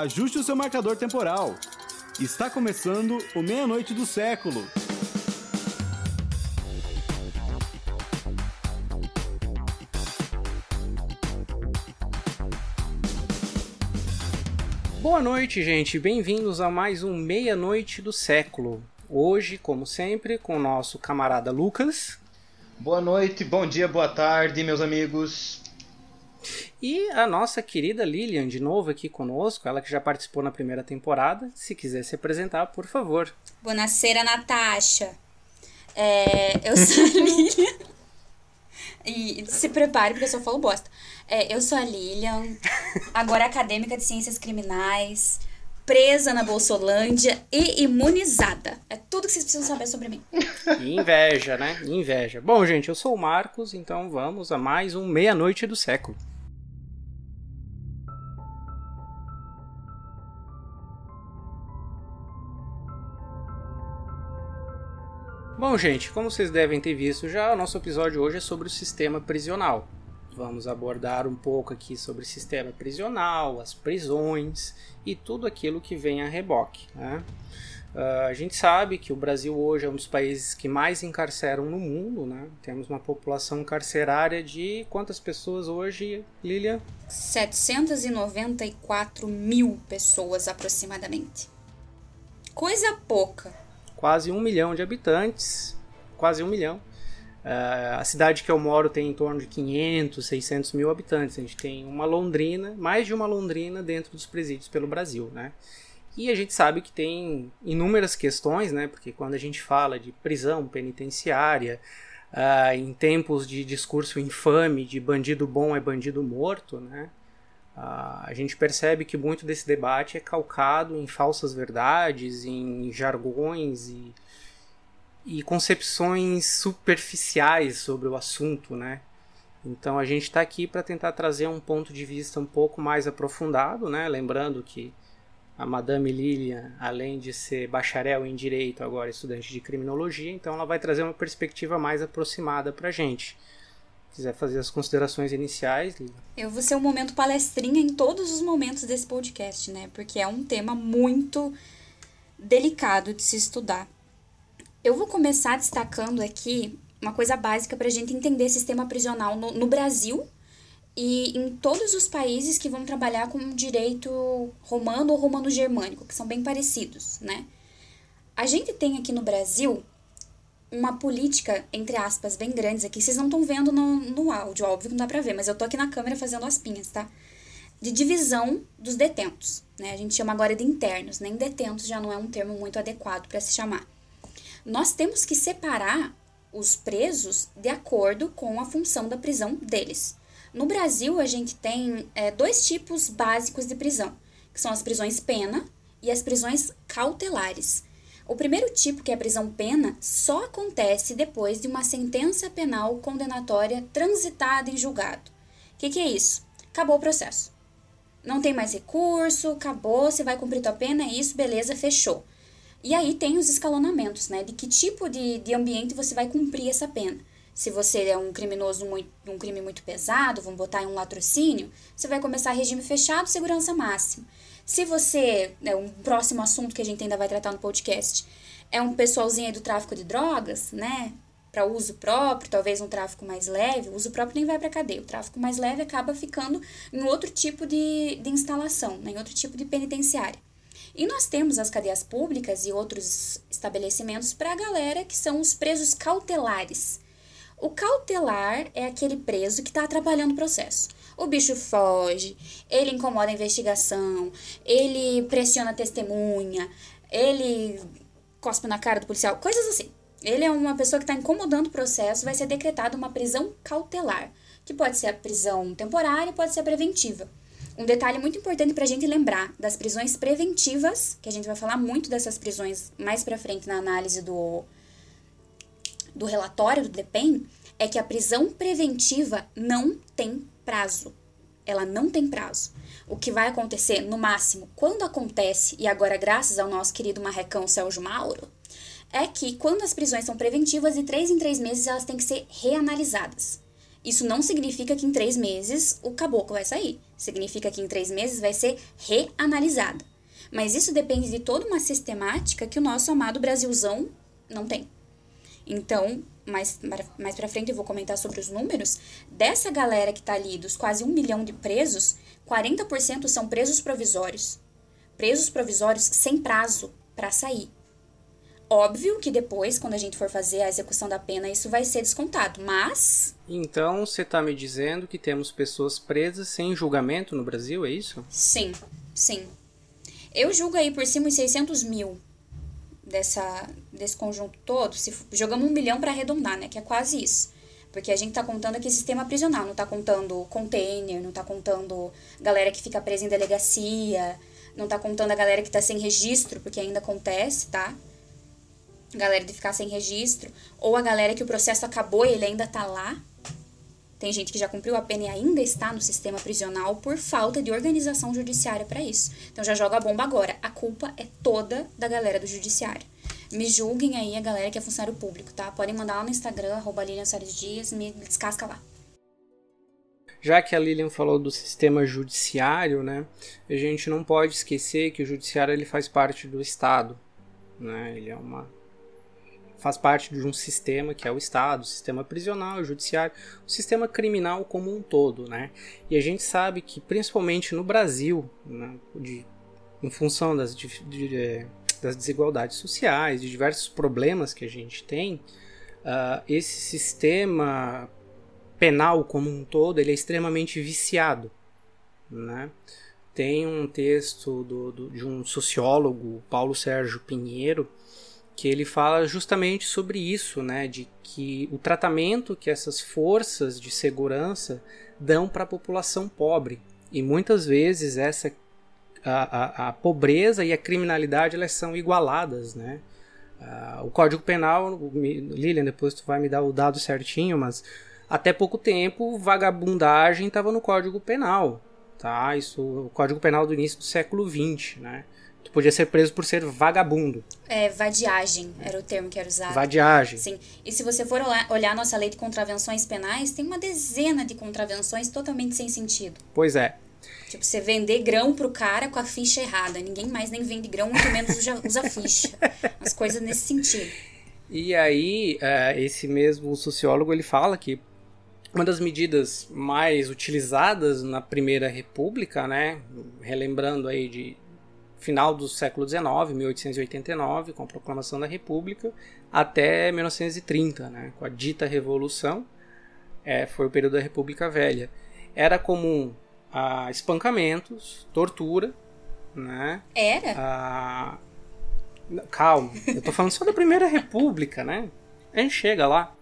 ajuste o seu marcador temporal. Está começando o Meia-Noite do Século. Boa noite, gente. Bem-vindos a mais um Meia-Noite do Século. Hoje, como sempre, com o nosso camarada Lucas. Boa noite, bom dia, boa tarde, meus amigos. E a nossa querida Lilian, de novo aqui conosco, ela que já participou na primeira temporada. Se quiser se apresentar, por favor. Boa-noite, Natasha. É, eu sou a Lilian. E se prepare, porque eu só falo bosta. É, eu sou a Lilian, agora acadêmica de ciências criminais, presa na Bolsolândia e imunizada. É tudo que vocês precisam saber sobre mim. Inveja, né? Inveja. Bom, gente, eu sou o Marcos, então vamos a mais um Meia-Noite do Século. Bom, gente, como vocês devem ter visto já, o nosso episódio hoje é sobre o sistema prisional. Vamos abordar um pouco aqui sobre o sistema prisional, as prisões e tudo aquilo que vem a reboque. Né? Uh, a gente sabe que o Brasil hoje é um dos países que mais encarceram no mundo, né? Temos uma população carcerária de quantas pessoas hoje, Lilia? 794 mil pessoas aproximadamente. Coisa pouca. Quase um milhão de habitantes, quase um milhão. Uh, a cidade que eu moro tem em torno de 500, 600 mil habitantes. A gente tem uma Londrina, mais de uma Londrina dentro dos presídios pelo Brasil, né? E a gente sabe que tem inúmeras questões, né? Porque quando a gente fala de prisão penitenciária, uh, em tempos de discurso infame de bandido bom é bandido morto, né? Uh, a gente percebe que muito desse debate é calcado em falsas verdades, em jargões e e concepções superficiais sobre o assunto, né? Então a gente está aqui para tentar trazer um ponto de vista um pouco mais aprofundado, né? Lembrando que a Madame Lilian, além de ser bacharel em direito, agora é estudante de criminologia, então ela vai trazer uma perspectiva mais aproximada para a gente. Quiser fazer as considerações iniciais, Lilian? Eu vou ser um momento palestrinha em todos os momentos desse podcast, né? Porque é um tema muito delicado de se estudar. Eu vou começar destacando aqui uma coisa básica para a gente entender sistema prisional no, no, Brasil e em todos os países que vão trabalhar com direito romano ou romano-germânico, que são bem parecidos, né? A gente tem aqui no Brasil uma política, entre aspas, bem grandes aqui. Vocês não estão vendo no, no áudio, óbvio que não dá pra ver, mas eu tô aqui na câmera fazendo as pinhas, tá? De divisão dos detentos, né? A gente chama agora de internos, nem detentos já não é um termo muito adequado para se chamar nós temos que separar os presos de acordo com a função da prisão deles. No Brasil, a gente tem é, dois tipos básicos de prisão, que são as prisões pena e as prisões cautelares. O primeiro tipo, que é a prisão pena, só acontece depois de uma sentença penal condenatória transitada em julgado. O que, que é isso? Acabou o processo. Não tem mais recurso, acabou, você vai cumprir tua pena, é isso, beleza, fechou. E aí tem os escalonamentos, né? De que tipo de, de ambiente você vai cumprir essa pena. Se você é um criminoso, muito, um crime muito pesado, vamos botar em um latrocínio, você vai começar regime fechado, segurança máxima. Se você, é um próximo assunto que a gente ainda vai tratar no podcast, é um pessoalzinho aí do tráfico de drogas, né? Para uso próprio, talvez um tráfico mais leve, o uso próprio nem vai para cadeia. O tráfico mais leve acaba ficando em outro tipo de, de instalação, né? em outro tipo de penitenciária. E nós temos as cadeias públicas e outros estabelecimentos para a galera que são os presos cautelares. O cautelar é aquele preso que está atrapalhando o processo. O bicho foge, ele incomoda a investigação, ele pressiona a testemunha, ele cospe na cara do policial, coisas assim. Ele é uma pessoa que está incomodando o processo, vai ser decretada uma prisão cautelar, que pode ser a prisão temporária, pode ser a preventiva. Um detalhe muito importante para a gente lembrar das prisões preventivas, que a gente vai falar muito dessas prisões mais para frente na análise do, do relatório do DEPEN, é que a prisão preventiva não tem prazo. Ela não tem prazo. O que vai acontecer, no máximo, quando acontece, e agora graças ao nosso querido marrecão Sérgio Mauro, é que quando as prisões são preventivas, de três em três meses elas têm que ser reanalisadas. Isso não significa que em três meses o caboclo vai sair. Significa que em três meses vai ser reanalisada. Mas isso depende de toda uma sistemática que o nosso amado Brasilzão não tem. Então, mais, mais pra frente eu vou comentar sobre os números. Dessa galera que tá ali, dos quase um milhão de presos, 40% são presos provisórios. Presos provisórios sem prazo para sair. Óbvio que depois, quando a gente for fazer a execução da pena, isso vai ser descontado, mas. Então você está me dizendo que temos pessoas presas sem julgamento no Brasil, é isso? Sim, sim. Eu julgo aí por cima de 600 mil dessa, desse conjunto todo. Se jogamos um milhão para arredondar, né? Que é quase isso. Porque a gente tá contando aqui sistema prisional, não tá contando container, não tá contando galera que fica presa em delegacia, não tá contando a galera que tá sem registro, porque ainda acontece, tá? galera de ficar sem registro, ou a galera que o processo acabou e ele ainda tá lá. Tem gente que já cumpriu a pena e ainda está no sistema prisional por falta de organização judiciária para isso. Então já joga a bomba agora. A culpa é toda da galera do judiciário. Me julguem aí a galera que é funcionário público, tá? Podem mandar lá no Instagram, arroba Lilian Dias, me descasca lá. Já que a Lilian falou do sistema judiciário, né? A gente não pode esquecer que o judiciário ele faz parte do Estado, né? Ele é uma faz parte de um sistema que é o Estado, o sistema prisional, o judiciário, o sistema criminal como um todo, né? E a gente sabe que principalmente no Brasil, né, de, em função das, de, de, é, das desigualdades sociais, de diversos problemas que a gente tem, uh, esse sistema penal como um todo ele é extremamente viciado, né? Tem um texto do, do, de um sociólogo, Paulo Sérgio Pinheiro, que ele fala justamente sobre isso, né, de que o tratamento que essas forças de segurança dão para a população pobre e muitas vezes essa a, a, a, pobreza e a criminalidade elas são igualadas, né? Uh, o Código Penal, Lilian, depois tu vai me dar o dado certinho, mas até pouco tempo vagabundagem estava no Código Penal, tá? Isso, o Código Penal do início do século XX, né? Tu podia ser preso por ser vagabundo. É, vadiagem era o termo que era usado. Vadiagem. Sim. E se você for olhar a nossa lei de contravenções penais, tem uma dezena de contravenções totalmente sem sentido. Pois é. Tipo, você vender grão pro cara com a ficha errada. Ninguém mais nem vende grão, muito menos usa, usa ficha. As coisas nesse sentido. E aí, uh, esse mesmo sociólogo, ele fala que uma das medidas mais utilizadas na Primeira República, né, relembrando aí de final do século XIX, 1889, com a proclamação da República, até 1930, né, com a dita Revolução, é, foi o período da República Velha. Era comum a espancamentos, tortura, né? Era? A... Calma, eu tô falando só da Primeira República, né? A gente chega lá.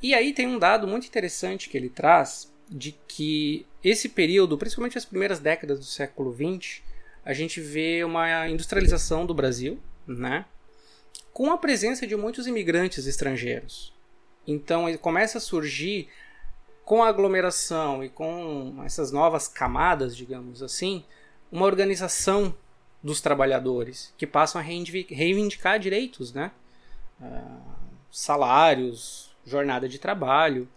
E aí tem um dado muito interessante que ele traz de que esse período, principalmente as primeiras décadas do século XX, a gente vê uma industrialização do Brasil, né? Com a presença de muitos imigrantes estrangeiros. Então ele começa a surgir com a aglomeração e com essas novas camadas, digamos assim, uma organização dos trabalhadores que passam a reivindicar direitos, né? Uh, salários, jornada de trabalho.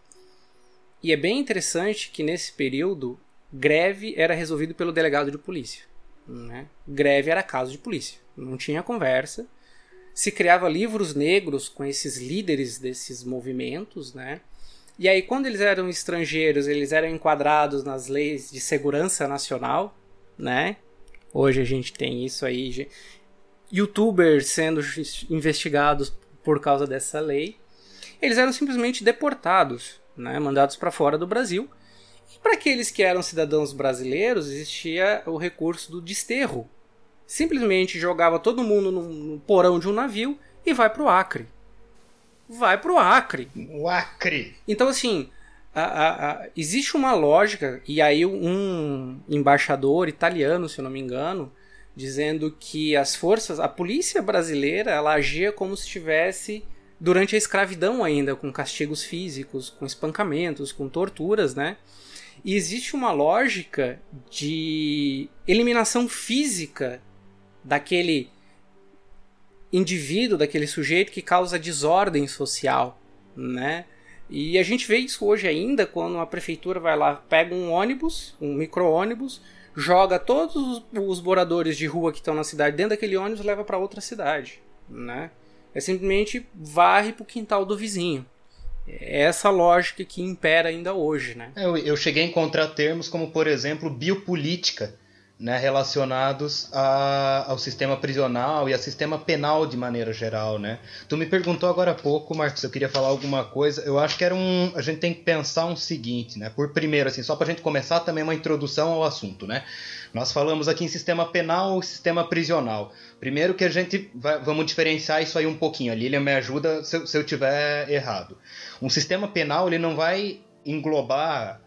E é bem interessante que nesse período greve era resolvido pelo delegado de polícia. Né? Greve era caso de polícia, não tinha conversa. Se criava livros negros com esses líderes desses movimentos, né? E aí, quando eles eram estrangeiros, eles eram enquadrados nas leis de segurança nacional, né? Hoje a gente tem isso aí, youtubers sendo investigados por causa dessa lei. Eles eram simplesmente deportados, né? Mandados para fora do Brasil e para aqueles que eram cidadãos brasileiros, existia o recurso do desterro. Simplesmente jogava todo mundo no porão de um navio e vai para o Acre. Vai para o Acre. O Acre. Então, assim, a, a, a, existe uma lógica, e aí um embaixador italiano, se eu não me engano, dizendo que as forças, a polícia brasileira, ela agia como se estivesse durante a escravidão ainda, com castigos físicos, com espancamentos, com torturas, né? E existe uma lógica de eliminação física daquele indivíduo, daquele sujeito que causa desordem social, né? E a gente vê isso hoje ainda quando a prefeitura vai lá, pega um ônibus, um micro-ônibus, joga todos os moradores de rua que estão na cidade dentro daquele ônibus leva para outra cidade, né? É simplesmente varre para o quintal do vizinho. É essa lógica que impera ainda hoje, né? Eu, eu cheguei a encontrar termos como, por exemplo, biopolítica, né, relacionados a, ao sistema prisional e ao sistema penal de maneira geral, né? Tu me perguntou agora há pouco, Marcos, eu queria falar alguma coisa. Eu acho que era um, a gente tem que pensar um seguinte, né? Por primeiro, assim, só para a gente começar também uma introdução ao assunto, né? Nós falamos aqui em sistema penal ou sistema prisional. Primeiro que a gente vai, vamos diferenciar isso aí um pouquinho. A Lilian me ajuda se, se eu tiver errado. Um sistema penal ele não vai englobar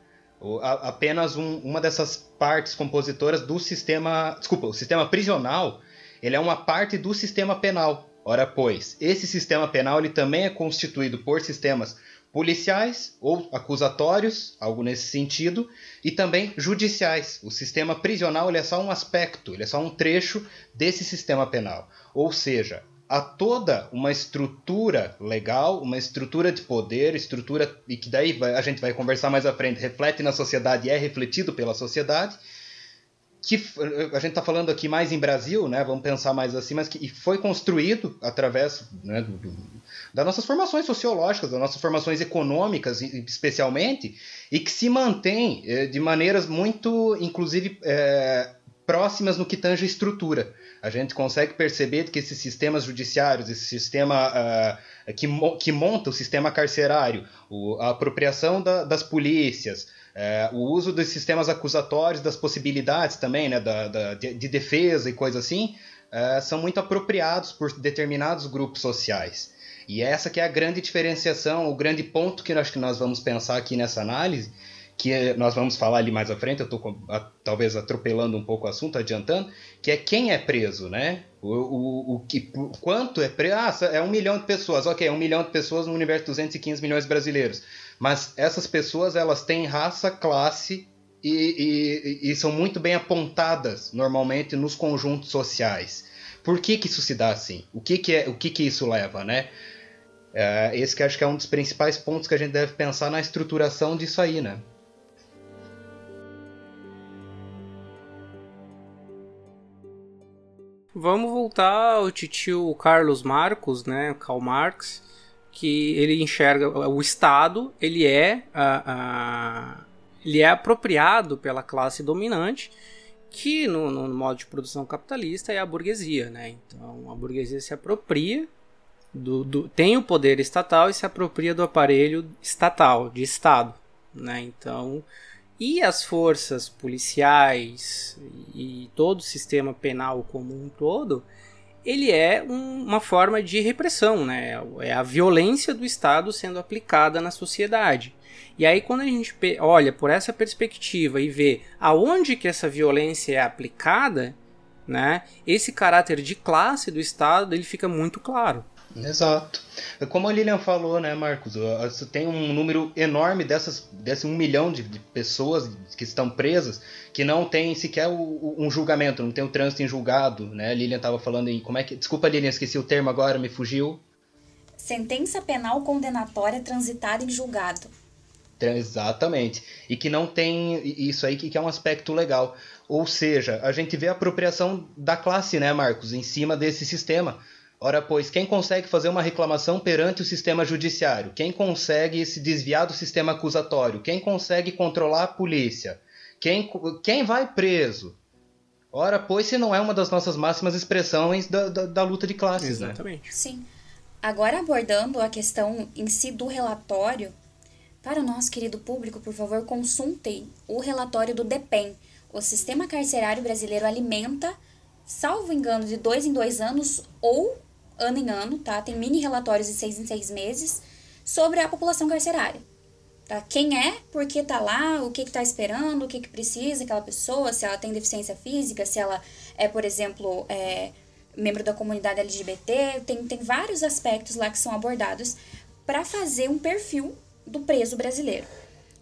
apenas um, uma dessas partes compositoras do sistema. Desculpa, o sistema prisional ele é uma parte do sistema penal. Ora, pois, esse sistema penal ele também é constituído por sistemas policiais ou acusatórios, algo nesse sentido, e também judiciais. O sistema prisional é só um aspecto, ele é só um trecho desse sistema penal. Ou seja, a toda uma estrutura legal, uma estrutura de poder, estrutura e que daí a gente vai conversar mais à frente, reflete na sociedade e é refletido pela sociedade, que a gente está falando aqui mais em Brasil, né? Vamos pensar mais assim, mas que foi construído através né, do, das nossas formações sociológicas, das nossas formações econômicas, especialmente, e que se mantém eh, de maneiras muito, inclusive, é, próximas no que tange a estrutura a gente consegue perceber que esses sistemas judiciários, esse sistema uh, que, que monta o sistema carcerário, o, a apropriação da, das polícias, uh, o uso dos sistemas acusatórios, das possibilidades também né, da, da de, de, defesa e coisa assim, uh, são muito apropriados por determinados grupos sociais. E essa que é a grande diferenciação, o grande ponto que acho que nós vamos pensar aqui nessa análise, que nós vamos falar ali mais à frente, eu estou talvez atropelando um pouco o assunto, adiantando, que é quem é preso, né? O, o, o, que, quanto é preso? Ah, é um milhão de pessoas, ok, é um milhão de pessoas no universo de 215 milhões de brasileiros. Mas essas pessoas, elas têm raça, classe e, e, e são muito bem apontadas, normalmente, nos conjuntos sociais. Por que, que isso se dá assim? O que, que, é, o que, que isso leva, né? É, esse que acho que é um dos principais pontos que a gente deve pensar na estruturação disso aí, né? Vamos voltar ao titio Carlos Marcos, né, Karl Marx, que ele enxerga o Estado, ele é, a, a, ele é apropriado pela classe dominante, que no, no, modo de produção capitalista é a burguesia, né? Então a burguesia se apropria do, do, tem o poder estatal e se apropria do aparelho estatal, de Estado, né? Então e as forças policiais e todo o sistema penal como um todo, ele é um, uma forma de repressão, né? É a violência do Estado sendo aplicada na sociedade. E aí quando a gente olha por essa perspectiva e vê aonde que essa violência é aplicada, né? Esse caráter de classe do Estado ele fica muito claro. Exato. Como a Lilian falou, né, Marcos? Você tem um número enorme dessas, desse um milhão de, de pessoas que estão presas que não tem sequer o, um julgamento, não tem o trânsito em julgado, né? A Lilian estava falando em como é que. Desculpa, Lilian, esqueci o termo agora, me fugiu. Sentença penal condenatória transitada em julgado. Exatamente. E que não tem isso aí que é um aspecto legal. Ou seja, a gente vê a apropriação da classe, né, Marcos, em cima desse sistema Ora, pois, quem consegue fazer uma reclamação perante o sistema judiciário? Quem consegue se desviar do sistema acusatório? Quem consegue controlar a polícia? Quem, quem vai preso? Ora, pois, se não é uma das nossas máximas expressões da, da, da luta de classes, né? Exatamente. Né? Sim. Agora, abordando a questão em si do relatório, para o nosso querido público, por favor, consultem o relatório do DEPEN. O Sistema Carcerário Brasileiro alimenta, salvo engano, de dois em dois anos ou ano em ano, tá? Tem mini relatórios de seis em seis meses sobre a população carcerária. Tá? Quem é, por que tá lá, o que que tá esperando, o que que precisa aquela pessoa, se ela tem deficiência física, se ela é, por exemplo, é, membro da comunidade LGBT, tem, tem vários aspectos lá que são abordados para fazer um perfil do preso brasileiro.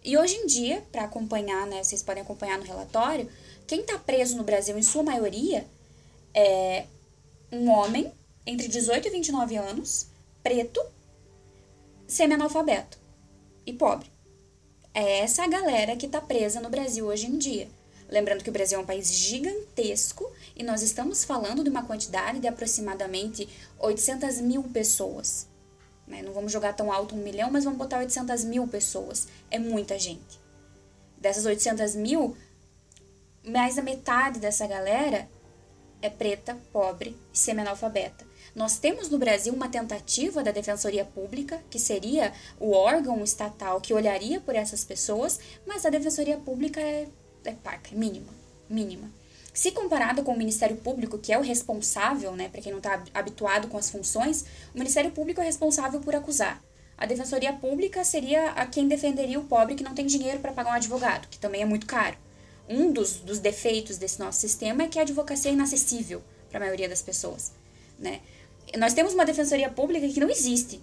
E hoje em dia, para acompanhar, né, vocês podem acompanhar no relatório, quem está preso no Brasil, em sua maioria, é um homem entre 18 e 29 anos, preto, semi-analfabeto. e pobre. É essa a galera que está presa no Brasil hoje em dia. Lembrando que o Brasil é um país gigantesco e nós estamos falando de uma quantidade de aproximadamente 800 mil pessoas. Né? Não vamos jogar tão alto um milhão, mas vamos botar 800 mil pessoas. É muita gente. Dessas 800 mil, mais da metade dessa galera é preta, pobre e semi-analfabeta. Nós temos no Brasil uma tentativa da Defensoria Pública, que seria o órgão estatal que olharia por essas pessoas, mas a Defensoria Pública é, é parca, é mínima, mínima. Se comparado com o Ministério Público, que é o responsável, né, para quem não está habituado com as funções, o Ministério Público é responsável por acusar. A Defensoria Pública seria a quem defenderia o pobre que não tem dinheiro para pagar um advogado, que também é muito caro. Um dos, dos defeitos desse nosso sistema é que a advocacia é inacessível para a maioria das pessoas. Né? Nós temos uma Defensoria Pública que não existe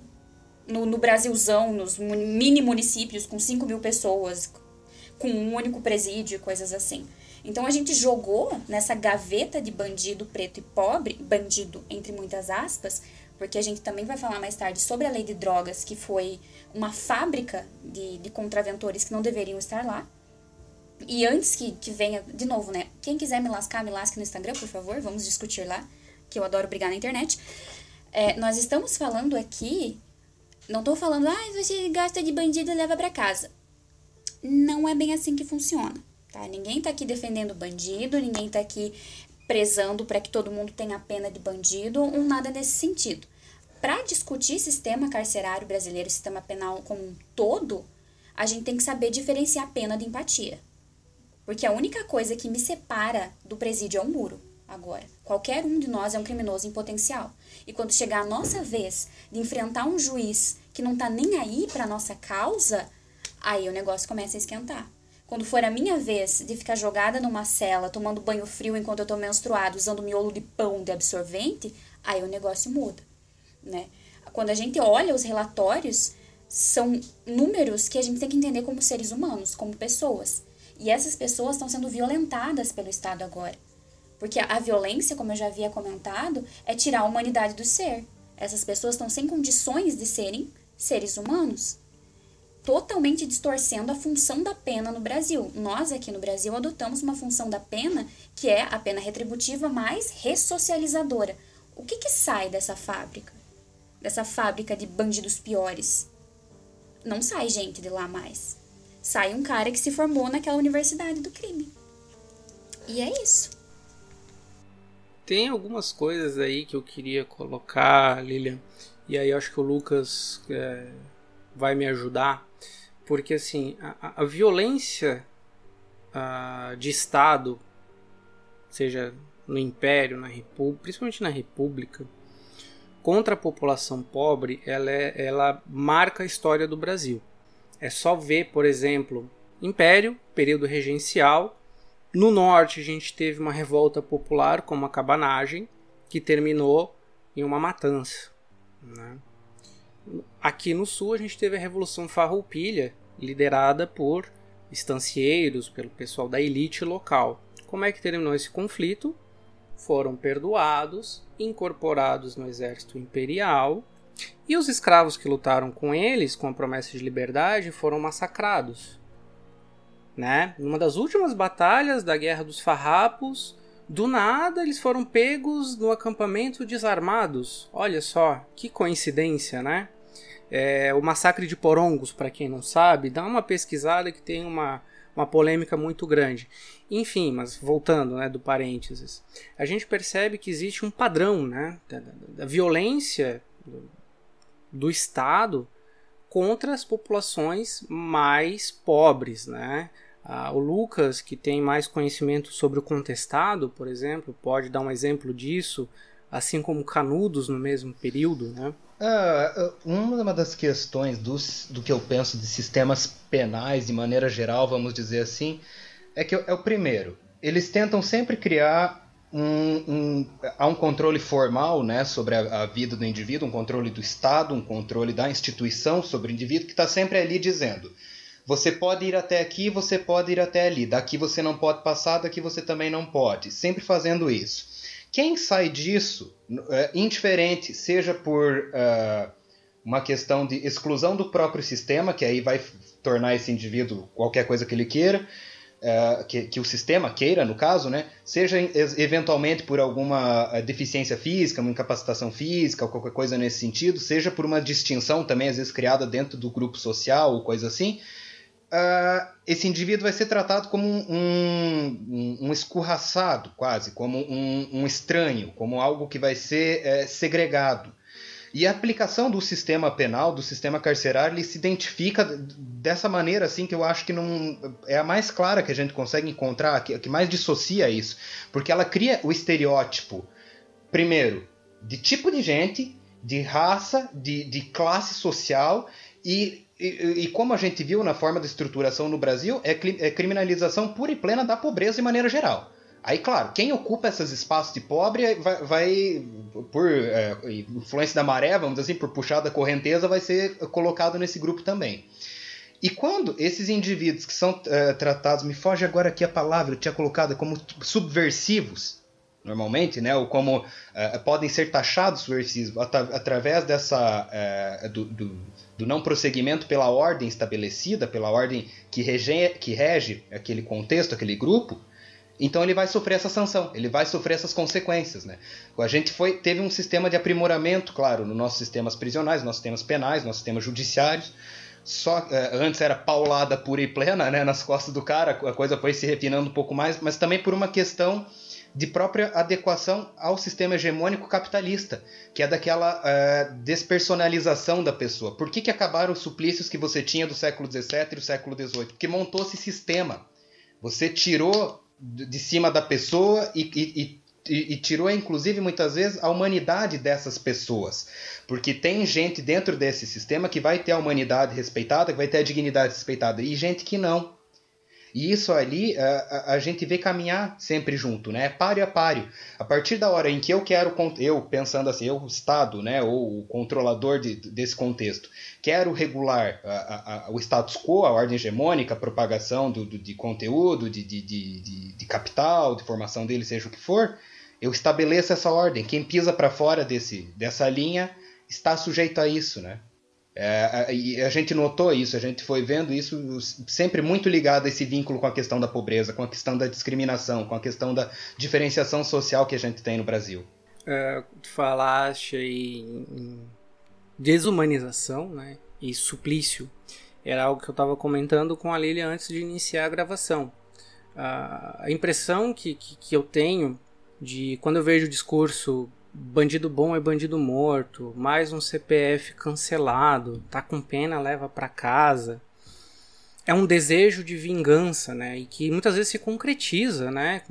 no, no Brasilzão, nos mini municípios com 5 mil pessoas, com um único presídio e coisas assim. Então a gente jogou nessa gaveta de bandido preto e pobre, bandido entre muitas aspas, porque a gente também vai falar mais tarde sobre a lei de drogas, que foi uma fábrica de, de contraventores que não deveriam estar lá. E antes que, que venha, de novo, né? Quem quiser me lascar, me lasque no Instagram, por favor, vamos discutir lá, que eu adoro brigar na internet. É, nós estamos falando aqui, não tô falando, ah, você gasta de bandido e leva para casa. Não é bem assim que funciona. Tá? Ninguém está aqui defendendo bandido, ninguém está aqui prezando para que todo mundo tenha pena de bandido ou nada nesse sentido. Para discutir sistema carcerário brasileiro, sistema penal como um todo, a gente tem que saber diferenciar pena de empatia. Porque a única coisa que me separa do presídio é um muro. Agora, qualquer um de nós é um criminoso em potencial. E quando chegar a nossa vez de enfrentar um juiz que não está nem aí para nossa causa, aí o negócio começa a esquentar. Quando for a minha vez de ficar jogada numa cela, tomando banho frio enquanto eu tô menstruada, usando miolo de pão de absorvente, aí o negócio muda, né? Quando a gente olha os relatórios, são números que a gente tem que entender como seres humanos, como pessoas. E essas pessoas estão sendo violentadas pelo Estado agora. Porque a violência, como eu já havia comentado, é tirar a humanidade do ser. Essas pessoas estão sem condições de serem seres humanos totalmente distorcendo a função da pena no Brasil. Nós aqui no Brasil adotamos uma função da pena que é a pena retributiva mais ressocializadora. O que, que sai dessa fábrica? Dessa fábrica de bandidos piores? Não sai gente de lá mais. Sai um cara que se formou naquela universidade do crime. E é isso. Tem algumas coisas aí que eu queria colocar, Lilian, e aí acho que o Lucas é, vai me ajudar porque assim a, a violência a, de Estado, seja no Império, na República, principalmente na República, contra a população pobre, ela, é, ela marca a história do Brasil. É só ver, por exemplo, Império, período regencial. No norte a gente teve uma revolta popular, como a cabanagem, que terminou em uma matança. Né? Aqui no sul a gente teve a Revolução Farroupilha, liderada por estancieiros, pelo pessoal da elite local. Como é que terminou esse conflito? Foram perdoados, incorporados no exército imperial, e os escravos que lutaram com eles, com a promessa de liberdade, foram massacrados. Né? Numa das últimas batalhas da Guerra dos Farrapos, do nada eles foram pegos no acampamento desarmados. Olha só, que coincidência, né? É, o massacre de Porongos, para quem não sabe, dá uma pesquisada que tem uma, uma polêmica muito grande. Enfim, mas voltando né, do parênteses, a gente percebe que existe um padrão né, da, da violência do, do Estado contra as populações mais pobres. Né? Ah, o Lucas, que tem mais conhecimento sobre o contestado, por exemplo, pode dar um exemplo disso, assim como Canudos no mesmo período. Né? Ah, uma das questões dos, do que eu penso de sistemas penais de maneira geral, vamos dizer assim, é que é o primeiro. Eles tentam sempre criar um, um, há um controle formal né, sobre a, a, vida do indivíduo, um controle do Estado, um controle da instituição sobre o indivíduo, que está sempre ali dizendo: você pode ir até aqui, você pode ir até ali, daqui você não pode passar, daqui você também não pode. Sempre fazendo isso. Quem sai disso, é, indiferente, seja por uh, uma questão de exclusão do próprio sistema, que aí vai tornar esse indivíduo qualquer coisa que ele queira, uh, que, que, o sistema queira, no caso, né, seja eventualmente por alguma deficiência física, uma incapacitação física, ou qualquer coisa nesse sentido, seja por uma distinção também, às vezes criada dentro do grupo social ou coisa assim, uh, esse indivíduo vai ser tratado como um, um, um escorraçado, quase, como um, um, estranho, como algo que vai ser é, segregado. E a aplicação do sistema penal, do sistema carcerário, ele se identifica dessa maneira assim que eu acho que não é a mais clara que a gente consegue encontrar, que, que mais dissocia isso, porque ela cria o estereótipo, primeiro, de tipo de gente, de raça, de, de classe social e, e, como a gente viu na forma de estruturação no Brasil, é, é criminalização pura e plena da pobreza de maneira geral. Aí, claro, quem ocupa esses espaços de pobre vai, vai por é, influência da maré, vamos dizer assim, por puxar da correnteza, vai ser colocado nesse grupo também. E quando esses indivíduos que são é, tratados, me foge agora aqui a palavra, eu tinha colocado como subversivos, normalmente, né, ou como é, podem ser taxados subversivos at através dessa é, do, do, do, não prosseguimento pela ordem estabelecida, pela ordem que rege, que rege aquele contexto, aquele grupo, então ele vai sofrer essa sanção, ele vai sofrer essas consequências, né? A gente foi teve um sistema de aprimoramento, claro, nos nossos sistemas prisionais, nos nossos sistemas penais, nos nossos sistemas judiciários. Só eh, antes era paulada pura e plena, né, nas costas do cara, a coisa foi se refinando um pouco mais, mas também por uma questão de própria adequação ao sistema hegemônico capitalista, que é daquela uh, despersonalização da pessoa. Por que, que acabaram os suplícios que você tinha do século XVII e do século XVIII? Porque montou-se sistema. Você tirou de cima da pessoa e, e, e, e, tirou, inclusive, muitas vezes, a humanidade dessas pessoas. Porque tem gente dentro desse sistema que vai ter a humanidade respeitada, que vai ter a dignidade respeitada, e gente que não. E isso ali a, a, a, gente vê caminhar sempre junto, né? Páreo a páreo. A partir da hora em que eu quero, eu pensando assim, eu, o Estado, né, ou o controlador de, desse contexto, quero regular a, o status quo, a ordem hegemônica, a propagação do, do de conteúdo, de, de, de, de capital, de formação dele, seja o que for, eu estabeleço essa ordem. Quem pisa para fora desse, dessa linha está sujeito a isso, né? É, e a gente notou isso, a gente foi vendo isso sempre muito ligado a esse vínculo com a questão da pobreza, com a questão da discriminação, com a questão da diferenciação social que a gente tem no Brasil. É, tu falaste em desumanização né, e suplício. Era algo que eu estava comentando com a Lilia antes de iniciar a gravação. A impressão que, que, que eu tenho de quando eu vejo o discurso bandido bom é bandido morto, mais um CPF cancelado, tá com pena, leva para casa. É um desejo de vingança, né? E que muitas vezes se concretiza, né?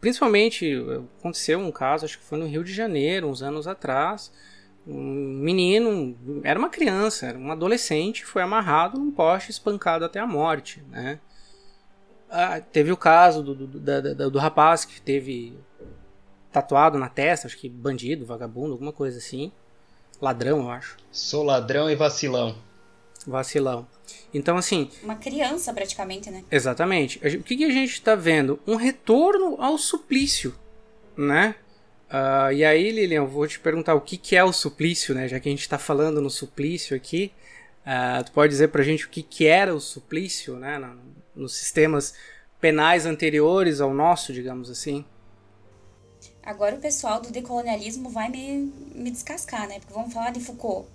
Principalmente aconteceu um caso, acho que foi no Rio de Janeiro, uns anos atrás. Um menino, era uma criança, era um adolescente, foi amarrado num poste espancado até a morte, né? Ah, teve o caso do, do, do, do rapaz que teve tatuado na testa, acho que bandido, vagabundo, alguma coisa assim. Ladrão, eu acho. Sou ladrão e vacilão. Vacilão. Então, assim. Uma criança, praticamente, né? Exatamente. O que, que a gente está vendo? Um retorno ao suplício, né? Uh, e aí, Lilian, eu vou te perguntar o que, que é o suplício, né? Já que a gente está falando no suplício aqui, uh, tu pode dizer pra gente o que, que era o suplício, né? nos sistemas penais anteriores ao nosso, digamos assim? Agora o pessoal do decolonialismo vai me, me descascar, né? Porque vamos falar de Foucault.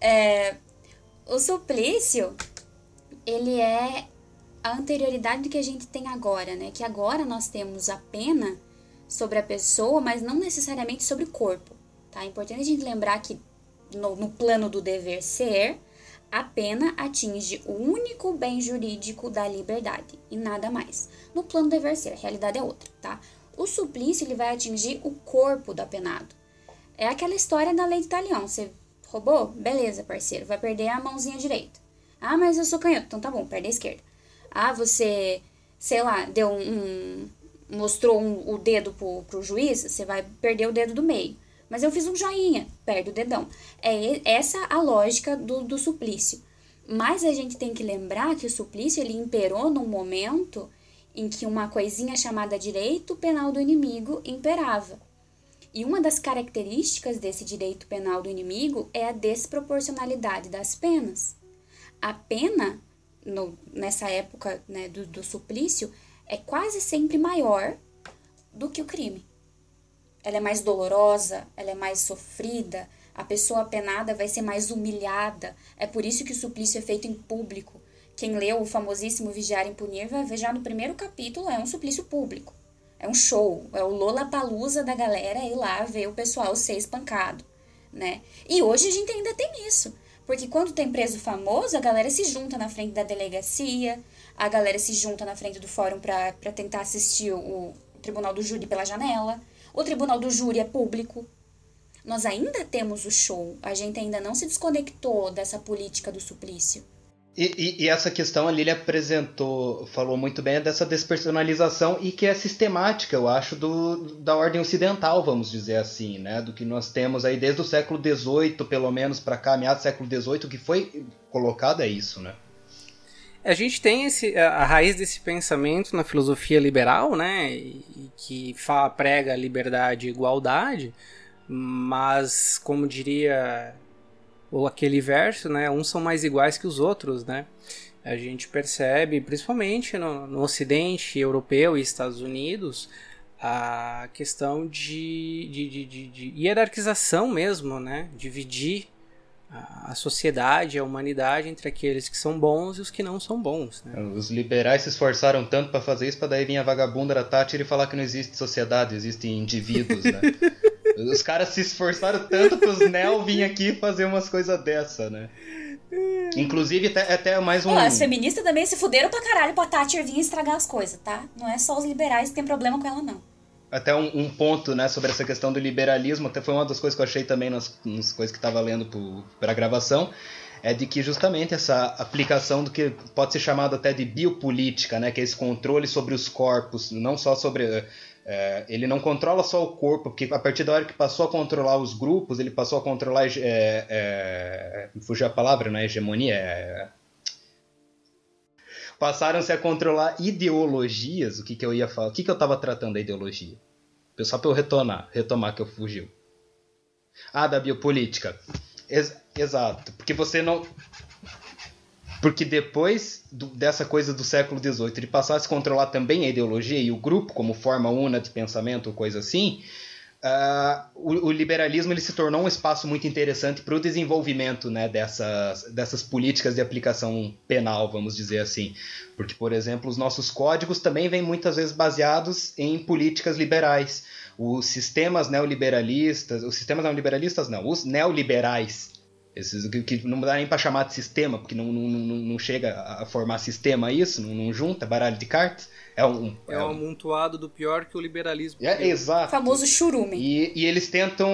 É, o suplício, ele é a anterioridade do que a gente tem agora, né? Que agora nós temos a pena sobre a pessoa, mas não necessariamente sobre o corpo, tá? É importante a gente lembrar que no, no plano do dever ser, a pena atinge o único bem jurídico da liberdade e nada mais. No plano dever ser, a realidade é outra, tá? O suplício ele vai atingir o corpo do apenado. É aquela história da lei de talião. Você roubou? Beleza, parceiro. Vai perder a mãozinha direita. Ah, mas eu sou canhoto. Então tá bom, perde a esquerda. Ah, você, sei lá, deu um. um mostrou um, o dedo pro, pro juiz, você vai perder o dedo do meio. Mas eu fiz um joinha, perde o dedão. É essa a lógica do, do suplício. Mas a gente tem que lembrar que o suplício ele imperou num momento em que uma coisinha chamada direito penal do inimigo imperava. E uma das características desse direito penal do inimigo é a desproporcionalidade das penas. A pena, no, nessa época né, do, do suplício, é quase sempre maior do que o crime. Ela é mais dolorosa, ela é mais sofrida, a pessoa penada vai ser mais humilhada. É por isso que o suplício é feito em público. Quem leu o famosíssimo Vigiar e Punir vai ver já no primeiro capítulo, é um suplício público. É um show, é o Lola Palusa da galera ir lá ver o pessoal ser espancado, né? E hoje a gente ainda tem isso. Porque quando tem preso famoso, a galera se junta na frente da delegacia, a galera se junta na frente do fórum para tentar assistir o tribunal do júri pela janela. O tribunal do júri é público. Nós ainda temos o show, a gente ainda não se desconectou dessa política do suplício. E, e, e, essa questão ali ele apresentou, falou muito bem dessa despersonalização e que é sistemática, eu acho, do, da ordem ocidental, vamos dizer assim, né? Do que nós temos aí desde o século XVIII, pelo menos, para cá, meados do século XVIII, que foi colocado é isso, né? A gente tem esse, a raiz desse pensamento na filosofia liberal, né? E, que fala, prega liberdade e igualdade, mas, como diria ou aquele verso, né? Uns são mais iguais que os outros, né? A gente percebe, principalmente no, no Ocidente europeu e Estados Unidos, a questão de, de, de, de, de hierarquização mesmo, né? Dividir a, sociedade, a humanidade entre aqueles que são bons e os que não são bons. Né? Os liberais se esforçaram tanto para fazer isso, para daí vir a vagabunda da Tati e falar que não existe sociedade, existem indivíduos, né? Os caras se esforçaram tanto pros Nel vir aqui fazer umas coisas dessa, né? Inclusive, até, até mais um. Pô, as feministas também se fuderam pra caralho pra Thatcher vir estragar as coisas, tá? Não é só os liberais que tem problema com ela, não. Até um, um, ponto, né, sobre essa questão do liberalismo, até foi uma das coisas que eu achei também nas, nas coisas que tava lendo pro, pra gravação, é de que justamente essa aplicação do que pode ser chamado até de biopolítica, né, que é esse controle sobre os corpos, não só sobre é, ele não controla só o corpo, porque a partir da hora que passou a controlar os grupos, ele passou a controlar. É, é, fugiu a palavra, não é hegemonia? É, Passaram-se a controlar ideologias. O que, que eu ia falar? O que, que eu estava tratando da ideologia? Só para eu retornar, retomar que eu fugiu. Ah, da biopolítica. Ex exato. Porque você não. Porque depois do, dessa coisa do século XVIII, ele passar a controlar também a ideologia e o grupo como forma una de pensamento ou coisa assim, uh, o, o, liberalismo ele se tornou um espaço muito interessante para o desenvolvimento né, dessas, dessas políticas de aplicação penal, vamos dizer assim. Porque, por exemplo, os nossos códigos também vêm muitas vezes baseados em políticas liberais. Os sistemas neoliberalistas, os sistemas neoliberalistas não, os neoliberais esses, que não dá nem para chamar de sistema, porque não, não, não, não chega a formar sistema isso, não, não junta baralho de cartas. É um, é, é um amontoado do pior que o liberalismo. É, exato. O famoso churume. E, e eles tentam,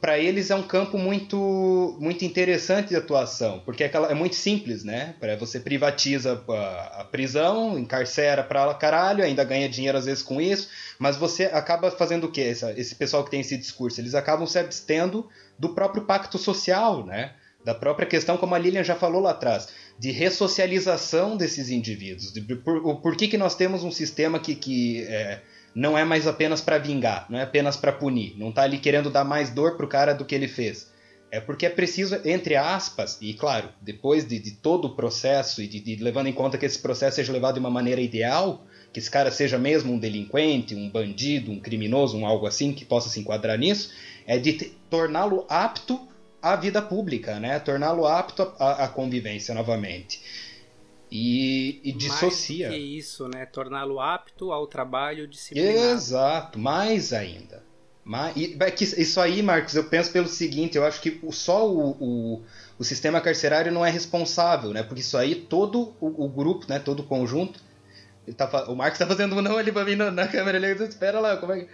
para eles é um campo muito muito interessante de atuação, porque é, aquela, é muito simples, né? Para você privatiza a, a prisão, encarcera para caralho, ainda ganha dinheiro às vezes com isso, mas você acaba fazendo o quê? Esse, esse pessoal que tem esse discurso, eles acabam se abstendo do próprio pacto social, né? Da própria questão, como a Lilian já falou lá atrás, de ressocialização desses indivíduos. De, por, por que, que nós temos um sistema que, que é, não é mais apenas para vingar, não é apenas para punir, não está ali querendo dar mais dor pro cara do que ele fez. É porque é preciso, entre aspas, e claro, depois de, de todo o processo e de, de, levando em conta que esse processo seja levado de uma maneira ideal, que esse cara seja mesmo um delinquente, um bandido, um criminoso, um algo assim que possa se enquadrar nisso, é de torná-lo apto à vida pública, né? Torná-lo apto à, à, convivência novamente. E, e dissocia. Mais que isso, né? Torná-lo apto ao trabalho disciplinado. Exato, mais ainda. Mas, e, isso aí, Marcos, eu penso pelo seguinte, eu acho que só o, o, o sistema carcerário não é responsável, né? Porque isso aí todo o, o grupo, né? Todo o conjunto. Tá, o Marcos tá fazendo um não ali pra mim na, na câmera ali, espera lá, como é que.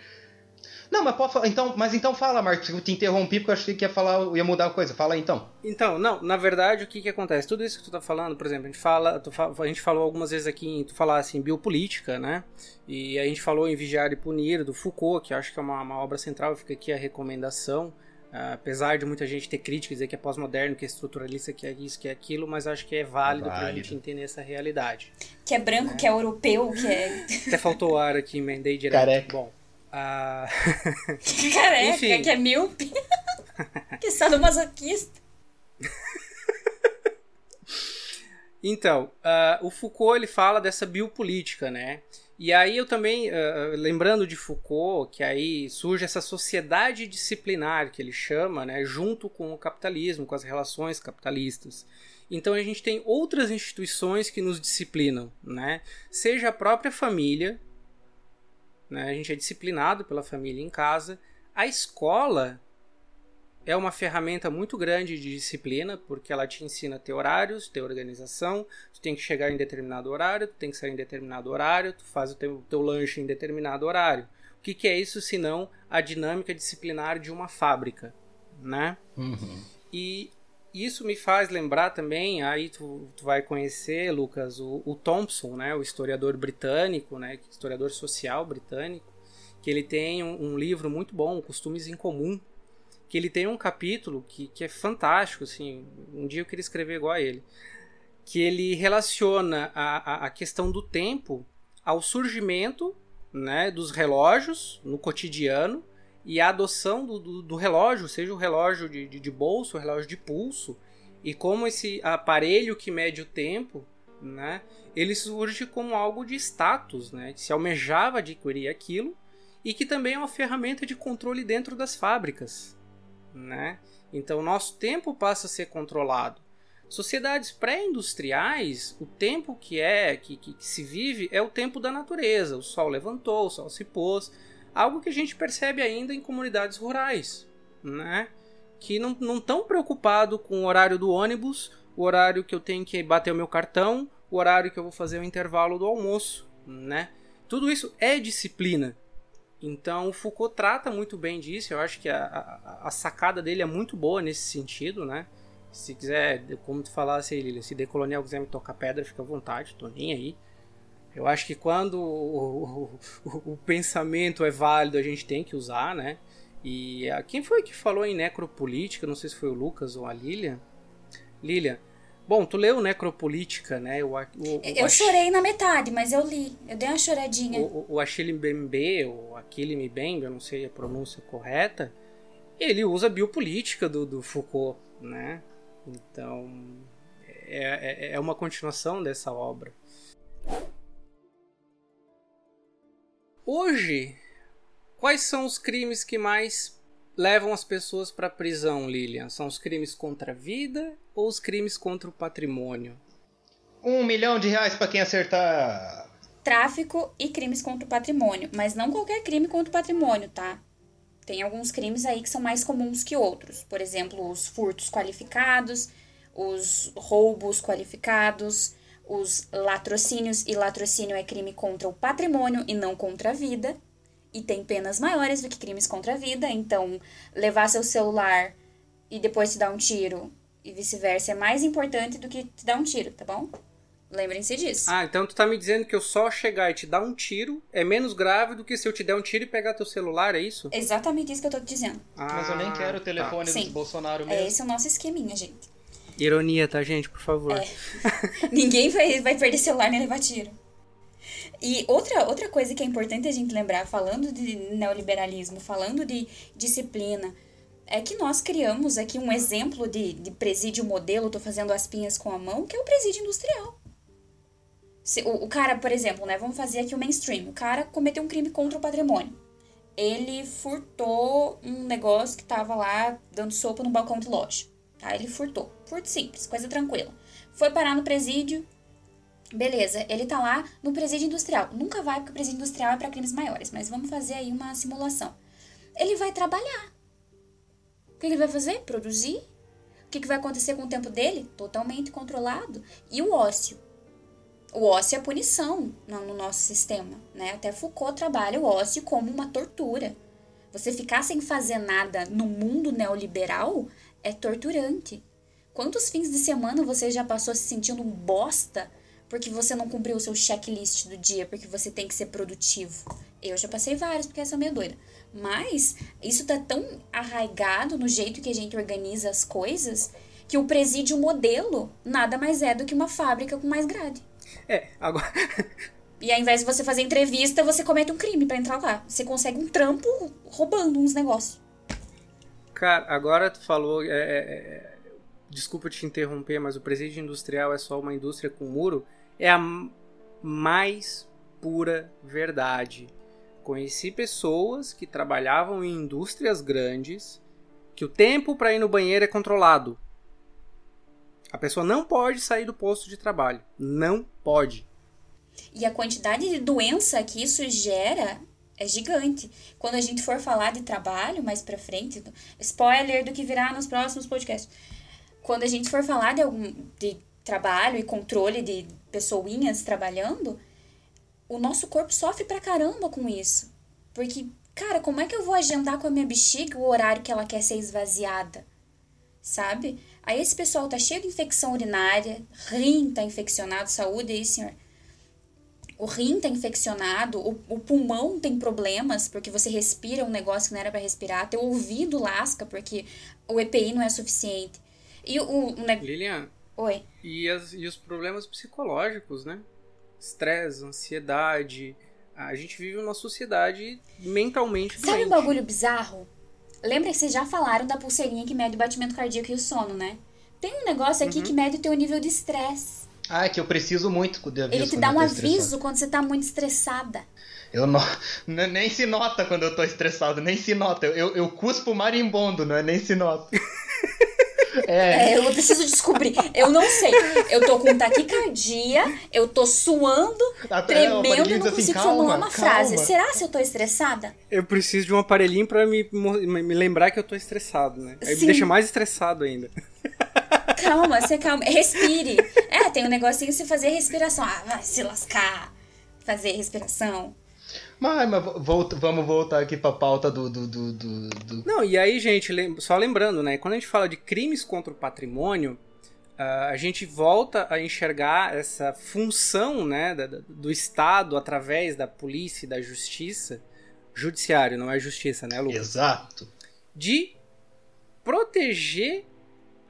Não, mas pode falar. Então, mas então fala, Marcos. Eu te interrompi porque eu achei que ia falar, ia mudar a coisa. Fala aí, então. Então, não, na verdade, o que que acontece? Tudo isso que tu tá falando, por exemplo, a gente fala, tu, a gente falou algumas vezes aqui, tu falar assim, biopolítica, né? E a gente falou em Vigiar e Punir, do Foucault, que acho que é uma, uma obra central, fica aqui a recomendação. Uh, apesar de muita gente ter críticas, dizer que é pós-moderno, que é estruturalista, que é isso, que é aquilo, mas acho que é válido, válido. pra gente entender essa realidade. Que é branco, é. que é europeu, que é. Até faltou o ar aqui, emendei direto. Careca. Bom. Ah... Careca, Enfim. que é míope. que sadomasoquista. Então, uh, o Foucault ele fala dessa biopolítica, né? E aí eu também, uh, lembrando de Foucault, que aí surge essa sociedade disciplinar que ele chama, né, junto com o capitalismo, com as relações capitalistas. Então a gente tem outras instituições que nos disciplinam, né? Seja a própria família, né? A gente é disciplinado pela família em casa. A escola é uma ferramenta muito grande de disciplina, porque ela te ensina a ter horários, ter organização, tu tem que chegar em determinado horário, tu tem que sair em determinado horário, tu faz o teu, teu lanche em determinado horário. O que, que é isso senão a dinâmica disciplinar de uma fábrica, né? Uhum. E isso me faz lembrar também, aí tu, tu vai conhecer, Lucas, o, o Thompson, né, o historiador britânico, né, historiador social britânico, que ele tem um, um livro muito bom, Costumes em Comum, que ele tem um capítulo que, que é fantástico, assim, um dia eu queria escrever igual a ele, que ele relaciona a, a, a questão do tempo ao surgimento né, dos relógios no cotidiano e a adoção do, do, do relógio, seja o relógio de, de, de, bolso, o relógio de pulso, e como esse aparelho que mede o tempo, né, ele surge como algo de status, né, que se almejava adquirir aquilo, e que também é uma ferramenta de controle dentro das fábricas né? Então, nosso tempo passa a ser controlado. Sociedades pré-industriais, o tempo que é que, que, que, se vive é o tempo da natureza. O sol levantou, o sol se pôs, algo que a gente percebe ainda em comunidades rurais, né? Que não estão preocupados com o horário do ônibus, o horário que eu tenho que bater o meu cartão, o horário que eu vou fazer o intervalo do almoço, né? Tudo isso é disciplina. Então o Foucault trata muito bem disso, eu acho que a, a, a, sacada dele é muito boa nesse sentido, né? Se quiser, como tu falasse aí, Lilian, se Decolonial quiser me tocar pedra, fica à vontade, tô nem aí. Eu acho que quando o, o, o, pensamento é válido, a gente tem que usar, né? E a, quem foi que falou em necropolítica? Não sei se foi o Lucas ou a Lilian. Lilian, Bom, tu leu Necropolítica, né? O, eu chorei na metade, mas eu li. Eu dei uma choradinha. O, o Achille Mbembe, ou Achille Mbembe, eu não sei a pronúncia correta, ele usa a biopolítica do, do Foucault, né? Então, é, é, é uma continuação dessa obra. Hoje, quais são os crimes que mais levam as pessoas para a prisão, Lilian? São os crimes contra a vida ou os crimes contra o patrimônio? Um milhão de reais para quem acertar. Tráfico e crimes contra o patrimônio, mas não qualquer crime contra o patrimônio, tá? Tem alguns crimes aí que são mais comuns que outros. Por exemplo, os furtos qualificados, os roubos qualificados, os latrocínios, e latrocínio é crime contra o patrimônio e não contra a vida e tem penas maiores do que crimes contra a vida. Então, levar seu celular e depois te dar um tiro e vice-versa é mais importante do que te dar um tiro, tá bom? Lembrem-se disso. Ah, então tu tá me dizendo que eu só chegar e te dar um tiro é menos grave do que se eu te der um tiro e pegar teu celular, é isso? Exatamente isso que eu tô te dizendo. Ah, Mas eu nem quero o telefone tá. Sim. Bolsonaro mesmo. É esse o nosso esqueminha, gente. Ironia, tá, gente? Por favor. É. Ninguém vai, vai perder celular nem levar tiro. E outra, outra coisa que é importante a gente lembrar, falando de neoliberalismo, falando de disciplina, é que nós criamos aqui um exemplo de, de presídio modelo, tô fazendo as pinhas com a mão, que é o presídio industrial. Se, o, o cara, por exemplo, né, vamos fazer aqui o mainstream, o cara cometeu um crime contra o patrimônio. Ele furtou um negócio que tava lá dando sopa no balcão de loja. Tá? Ele furtou. Furto simples, coisa tranquila. Foi parar no presídio, Beleza, ele tá lá no presídio industrial. Nunca vai porque o presídio industrial é para crimes maiores, mas vamos fazer aí uma simulação. Ele vai trabalhar. O que ele vai fazer? Produzir. O que vai acontecer com o tempo dele? Totalmente controlado. E o ócio? O ócio é punição no nosso sistema, né? Até Foucault trabalha o ócio como uma tortura. Você ficar sem fazer nada no mundo neoliberal é torturante. Quantos fins de semana você já passou se sentindo um bosta porque você não cumpriu o seu checklist do dia, porque você tem que ser produtivo. Eu já passei vários, porque essa é meio doida. Mas isso tá tão arraigado no jeito que a gente organiza as coisas que o presídio modelo nada mais é do que uma fábrica com mais grade. É, agora. E ao invés de você fazer entrevista, você comete um crime para entrar lá. Você consegue um trampo roubando uns negócios. Cara, agora tu falou. É, é, é, desculpa te interromper, mas o presídio industrial é só uma indústria com muro. É a mais pura verdade. Conheci pessoas que trabalhavam em indústrias grandes que o tempo para ir no banheiro é controlado. A pessoa não pode sair do posto de trabalho. Não pode. E a quantidade de doença que isso gera é gigante. Quando a gente for falar de trabalho mais pra frente, spoiler do que virá nos próximos podcasts. Quando a gente for falar de algum de trabalho e controle de pessoinhas trabalhando, o nosso corpo sofre pra caramba com isso. Porque, cara, como é que eu vou agendar com a minha bexiga o horário que ela quer ser esvaziada? Sabe? Aí esse pessoal tá cheio de infecção urinária, rim tá infeccionado, saúde aí, senhor o rim tá infeccionado, o, o pulmão tem problemas porque você respira um negócio que não era para respirar, teu ouvido lasca porque o EPI não é suficiente. E o, o, Lilian. Oi. E, as, e os problemas psicológicos, né? Estresse, ansiedade. A gente vive numa sociedade mentalmente Sabe doente. um bagulho bizarro? Lembra que vocês já falaram da pulseirinha que mede o batimento cardíaco e o sono, né? Tem um negócio aqui uhum. que mede o teu nível de estresse. Ah, é que eu preciso muito de aviso. Ele te dá um aviso quando você tá muito estressada. Eu não, nem se nota quando eu tô estressado, nem se nota. Eu, eu cuspo marimbondo, não é nem se nota. É. é. eu preciso descobrir. Eu não sei. Eu tô com taquicardia, eu tô suando, Até tremendo e não assim, consigo calma, formular uma calma. frase. Será se eu tô estressada? Eu preciso de um aparelhinho para me, me lembrar que eu tô estressado, né? Aí me deixa mais estressado ainda. Calma, você calma. Respire. É, tem um negocinho se fazer respiração. Ah, vai se lascar. Fazer respiração. Mas, mas volta, vamos voltar aqui pra pauta do, do, do, do, Não, e aí, gente, só lembrando, né? Quando a gente fala de crimes contra o patrimônio, a gente volta a enxergar essa função né, do Estado através da polícia e da justiça, judiciário, não é justiça, né, Lucas? Exato. De proteger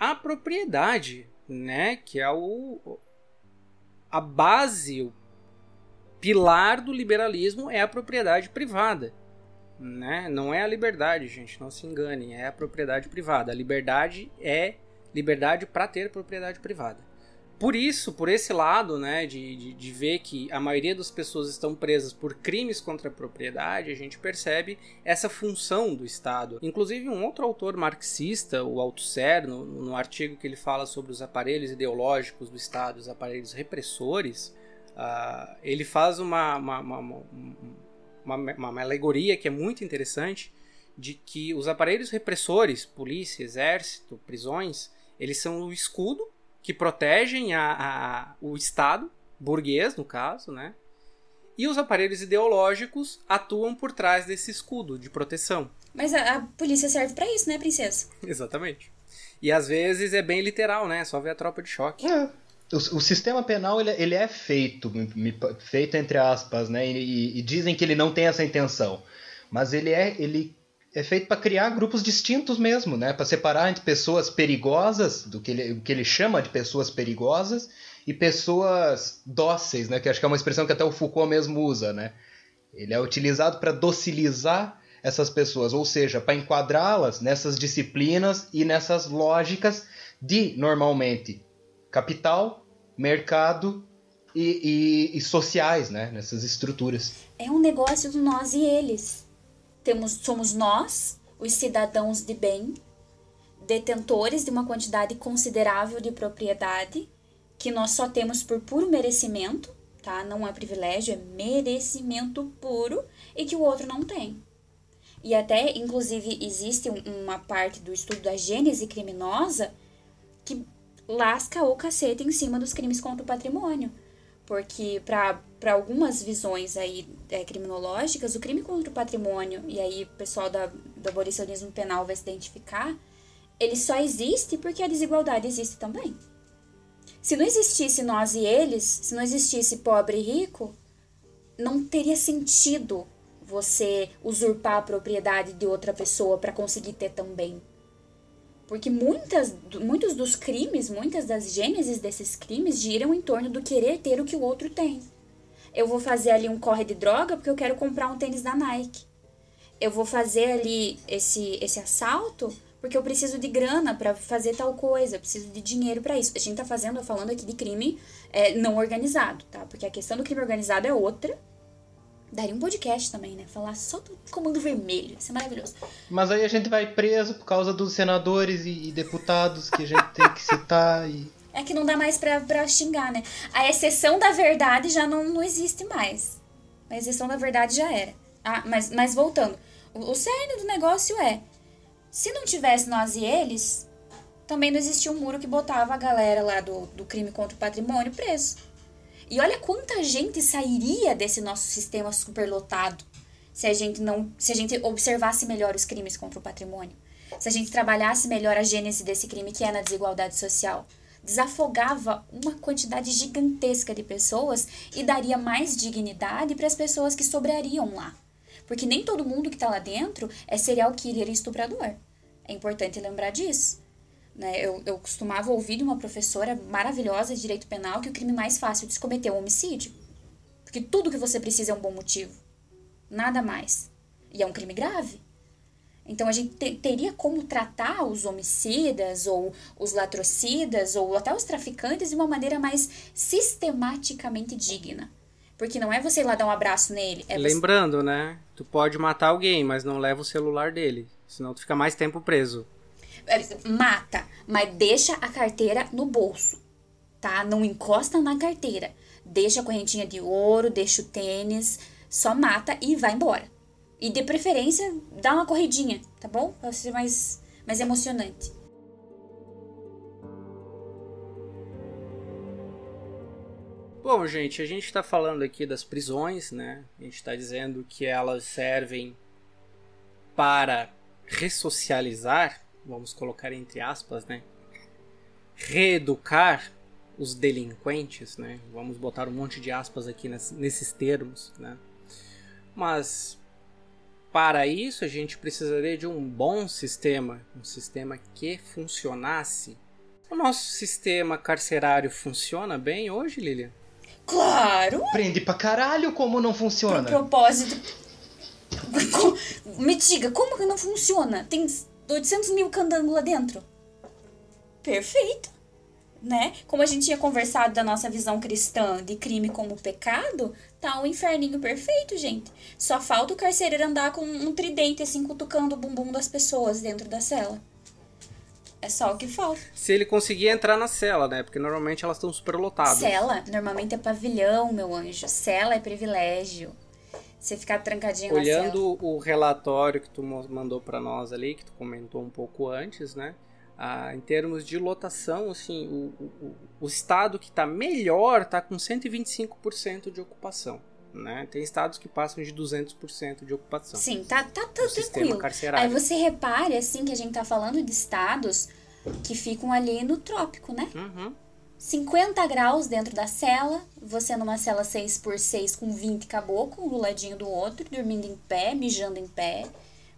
a propriedade, né? Que é o a base, o pilar do liberalismo é a propriedade privada, né? Não é a liberdade, gente, não se enganem, é a propriedade privada. A liberdade é liberdade para ter propriedade privada por isso, por esse lado, né, de, de, de, ver que a maioria das pessoas estão presas por crimes contra a propriedade, a gente percebe essa função do Estado. Inclusive, um outro autor marxista, o Althusser, no, no artigo que ele fala sobre os aparelhos ideológicos do Estado, os aparelhos repressores, uh, ele faz uma uma, uma, uma, uma alegoria que é muito interessante de que os aparelhos repressores, polícia, exército, prisões, eles são o escudo que protegem a, a, o Estado, burguês no caso, né? E os aparelhos ideológicos atuam por trás desse escudo de proteção. Mas a, a polícia serve para isso, né, princesa? Exatamente. E às vezes é bem literal, né? Só ver a tropa de choque. É. O, o, sistema penal ele, ele é feito, feito entre aspas, né? E, e, dizem que ele não tem essa intenção, mas ele é, ele é feito para criar grupos distintos mesmo, né? Para separar entre pessoas perigosas, do que ele, que ele chama de pessoas perigosas, e pessoas dóceis, né? Que acho que é uma expressão que até o Foucault mesmo usa, né? Ele é utilizado para docilizar essas pessoas, ou seja, para enquadrá-las nessas disciplinas e nessas lógicas de, normalmente, capital, mercado e, e, e sociais, né? Nessas estruturas. É um negócio do nós e eles temos, somos nós, os cidadãos de bem, detentores de uma quantidade considerável de propriedade que nós só temos por puro merecimento, tá? Não é privilégio, é merecimento puro e que o outro não tem. E até, inclusive, existe uma parte do estudo da gênese criminosa que lasca o cacete em cima dos crimes contra o patrimônio. Porque para algumas visões aí é, criminológicas, o crime contra o patrimônio, e aí o pessoal da, do abolicionismo penal vai se identificar, ele só existe porque a desigualdade existe também. Se não existisse nós e eles, se não existisse pobre e rico, não teria sentido você usurpar a propriedade de outra pessoa para conseguir ter também. Porque muitas, muitos dos crimes, muitas das gênesis desses crimes giram em torno do querer ter o que o outro tem. eu vou fazer ali um corre de droga porque eu quero comprar um tênis da Nike. Eu vou fazer ali esse, esse assalto porque eu preciso de grana para fazer tal coisa, eu preciso de dinheiro para isso. A gente tá fazendo, falando aqui de crime é, não organizado, tá? Porque a questão do crime organizado é outra. Daria um podcast também, né? Falar só do Comando Vermelho. Isso é maravilhoso. Mas aí a gente vai preso por causa dos senadores e, e deputados que a gente tem que citar e. É que não dá mais pra, pra xingar, né? A exceção da verdade já não, não existe mais. A exceção da verdade já era. Ah, mas, mas voltando. O, o cerne do negócio é: se não tivesse nós e eles, também não existia um muro que botava a galera lá do, do crime contra o patrimônio preso. E olha quanta gente sairia desse nosso sistema superlotado se a gente não, se a gente observasse melhor os crimes contra o patrimônio. Se a gente trabalhasse melhor a gênese desse crime que é na desigualdade social desafogava uma quantidade gigantesca de pessoas e daria mais dignidade para as pessoas que sobrariam lá. Porque nem todo mundo que está lá dentro é serial killer e estuprador. É importante lembrar disso. Né? Eu, eu costumava ouvir de uma professora maravilhosa de direito penal que o crime mais fácil de se cometer é o homicídio. Porque tudo que você precisa é um bom motivo. Nada mais. E é um crime grave. Então a gente te, teria como tratar os homicidas ou os latrocidas ou até os traficantes de uma maneira mais sistematicamente digna. Porque não é você ir lá dar um abraço nele. É Lembrando, você... né? Tu pode matar alguém, mas não leva o celular dele. Senão tu fica mais tempo preso. Mata, mas deixa a carteira no bolso. Tá? Não encosta na carteira. Deixa a correntinha de ouro, deixa o tênis, só mata e vai embora. E de preferência, dá uma corridinha, tá bom? Pra ser mais, mais emocionante. Bom, gente, a gente está falando aqui das prisões, né? A gente está dizendo que elas servem para ressocializar, vamos colocar entre aspas, né? Reeducar os delinquentes, né? Vamos botar um monte de aspas aqui nesses termos, né? Mas para isso, a gente precisaria de um bom sistema, um sistema que funcionasse. O nosso sistema carcerário funciona bem hoje, Lilian? Claro! Prende pra caralho como não funciona. Pro propósito. Me diga, como que não funciona? Tem 800 mil candangos lá dentro? Perfeito! né? Como a gente tinha conversado da nossa visão cristã de crime como pecado, tá um inferninho perfeito, gente. Só falta o carcereiro andar com um tridente assim cutucando o bumbum das pessoas dentro da cela. É só o que falta. Se ele conseguir entrar na cela, né? Porque normalmente elas estão super lotadas. Cela, normalmente é pavilhão, meu anjo. Cela é privilégio. Você ficar trancadinho Olhando o relatório que tu mandou para nós ali, que tu comentou um pouco antes, né? Ah, em termos de lotação, assim, o, o, o estado que está melhor está com 125% de ocupação. Né? Tem estados que passam de 200% de ocupação. Sim, tá, tá, tá tranquilo. Aí você repare, assim, que a gente tá falando de estados que ficam ali no trópico, né? Uhum. 50 graus dentro da cela, você numa cela 6 por 6 com 20 caboclo, um do ladinho do outro, dormindo em pé, mijando em pé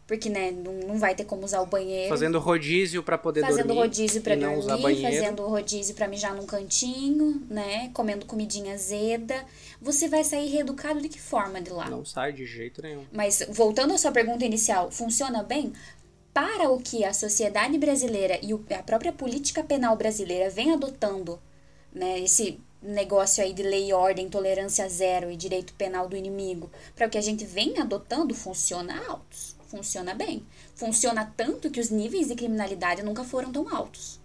porque né, não, não vai ter como usar o banheiro. Fazendo rodízio para poder fazendo dormir. Fazendo rodízio para dormir, fazendo rodízio para mijar num cantinho, né, comendo comidinha azeda. Você vai sair reeducado de que forma de lá? Não sai de jeito nenhum. Mas voltando à sua pergunta inicial, funciona bem? Para o que a sociedade brasileira e a própria política penal brasileira vem adotando, né, esse negócio aí de lei e ordem, tolerância zero e direito penal do inimigo, para o que a gente vem adotando, funciona altos funciona bem. Funciona tanto que os níveis de criminalidade nunca foram tão altos.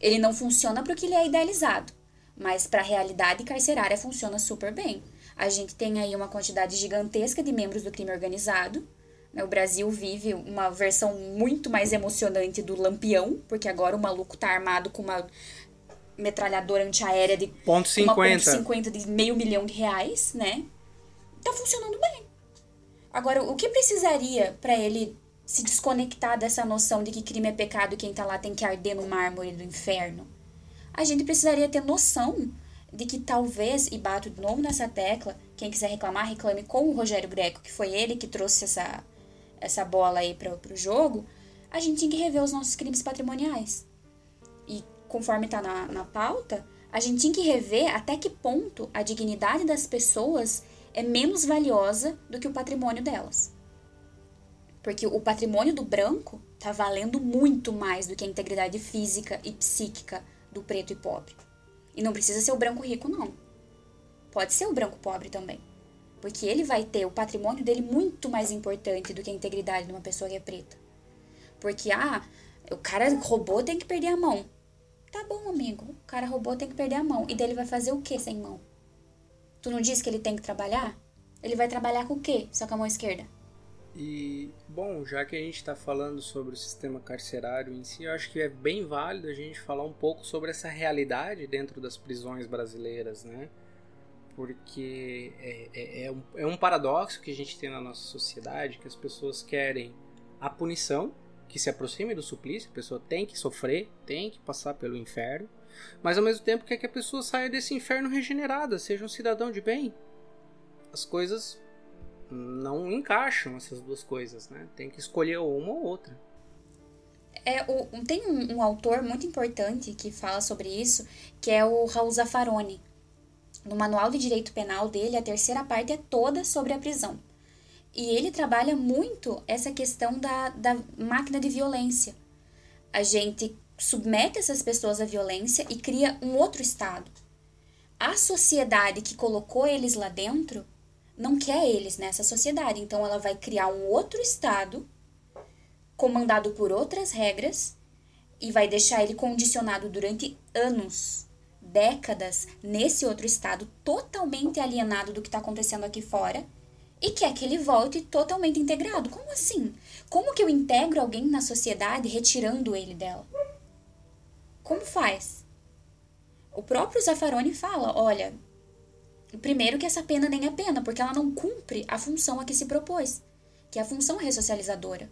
Ele não funciona para o que ele é idealizado, mas para a realidade carcerária funciona super bem. A gente tem aí uma quantidade gigantesca de membros do crime organizado. Né? O Brasil vive uma versão muito mais emocionante do Lampião, porque agora o maluco tá armado com uma metralhadora antiaérea de ponto 50. Uma ponto 50 de meio milhão de reais, né? Tá funcionando bem. Agora, o que precisaria para ele se desconectar dessa noção de que crime é pecado e quem tá lá tem que arder no mármore do inferno? A gente precisaria ter noção de que talvez, e bato de novo nessa tecla, quem quiser reclamar, reclame com o Rogério Greco, que foi ele que trouxe essa, essa bola aí para o jogo, a gente tinha que rever os nossos crimes patrimoniais. E conforme está na, na pauta, A gente tinha que rever até que ponto a dignidade das pessoas é menos valiosa do que o patrimônio delas. Porque o patrimônio do branco está valendo muito mais do que a integridade física e psíquica do preto e pobre. E não precisa ser o branco rico, não. Pode ser o branco pobre também. Porque ele vai ter o patrimônio dele muito mais importante do que a integridade de uma pessoa que é preta. Porque, ah, o cara roubou, tem que perder a mão. Tá bom, amigo. O cara roubou, tem que perder a mão. E daí ele vai fazer o que sem mão? Tu não disse que ele tem que trabalhar? Ele vai trabalhar com o quê? Só com a mão esquerda. E, bom, já que a gente está falando sobre o sistema carcerário em si, eu acho que é bem válido a gente falar um pouco sobre essa realidade dentro das prisões brasileiras, né? Porque é, é, é, um, é um paradoxo que a gente tem na nossa sociedade, que as pessoas querem a punição, que se aproxime do suplício, a pessoa tem que sofrer, tem que passar pelo inferno, mas ao mesmo tempo quer que a pessoa saia desse inferno regenerada, seja um cidadão de bem. As coisas não encaixam essas duas coisas, né? Tem que escolher uma ou outra. É, o, tem um, um, autor muito importante que fala sobre isso, que é o Raul Zaffaroni. No manual de direito penal dele, a terceira parte é toda sobre a prisão. E ele trabalha muito essa questão da, da máquina de violência. A gente submete essas pessoas à violência e cria um outro estado. A sociedade que colocou eles lá dentro não quer eles nessa sociedade. Então ela vai criar um outro estado comandado por outras regras e vai deixar ele condicionado durante anos, décadas nesse outro estado totalmente alienado do que está acontecendo aqui fora e quer que ele volte totalmente integrado. Como assim? Como que eu integro alguém na sociedade retirando ele dela? Como faz? O próprio Zaffaroni fala: olha, Primeiro que essa pena nem é pena, porque ela não cumpre a função a que se propôs, que é a função ressocializadora.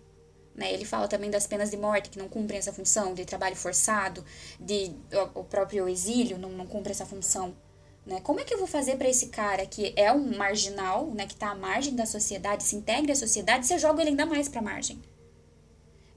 Né? Ele fala também das penas de morte que não cumprem essa função, de trabalho forçado, de o próprio exílio não, não cumpre essa função. Né? Como é que eu vou fazer para esse cara que é um marginal, né, que está à margem da sociedade, se integre à sociedade, você joga ele ainda mais para a margem?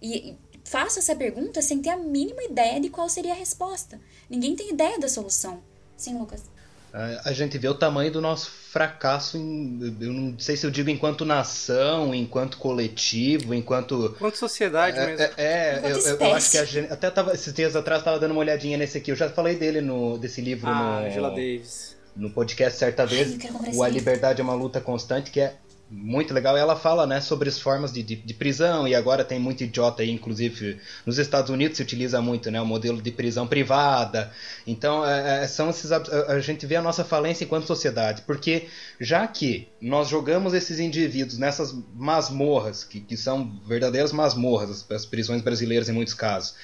E, e faço essa pergunta sem ter a mínima ideia de qual seria a resposta. Ninguém tem ideia da solução. Sim, Lucas? a gente vê o tamanho do nosso fracasso, em, eu não sei se eu digo enquanto nação, enquanto coletivo, enquanto. Enquanto sociedade é, mesmo. É, é eu, eu, acho que a gente. Até tava, esses dias atrás estava dando uma olhadinha nesse aqui. Eu já falei dele no, desse livro ah, no. Angela Davis. No podcast certa vez. Ai, o A Liberdade é uma Luta Constante, que é muito legal. Ela fala né, sobre as formas de, de, de, prisão, e agora tem muito idiota aí, inclusive nos Estados Unidos se utiliza muito né, o modelo de prisão privada. Então, é, é são esses, a, gente vê a nossa falência enquanto sociedade, porque já que nós jogamos esses indivíduos nessas masmorras, que, que são verdadeiras masmorras, as, as prisões brasileiras em muitos casos,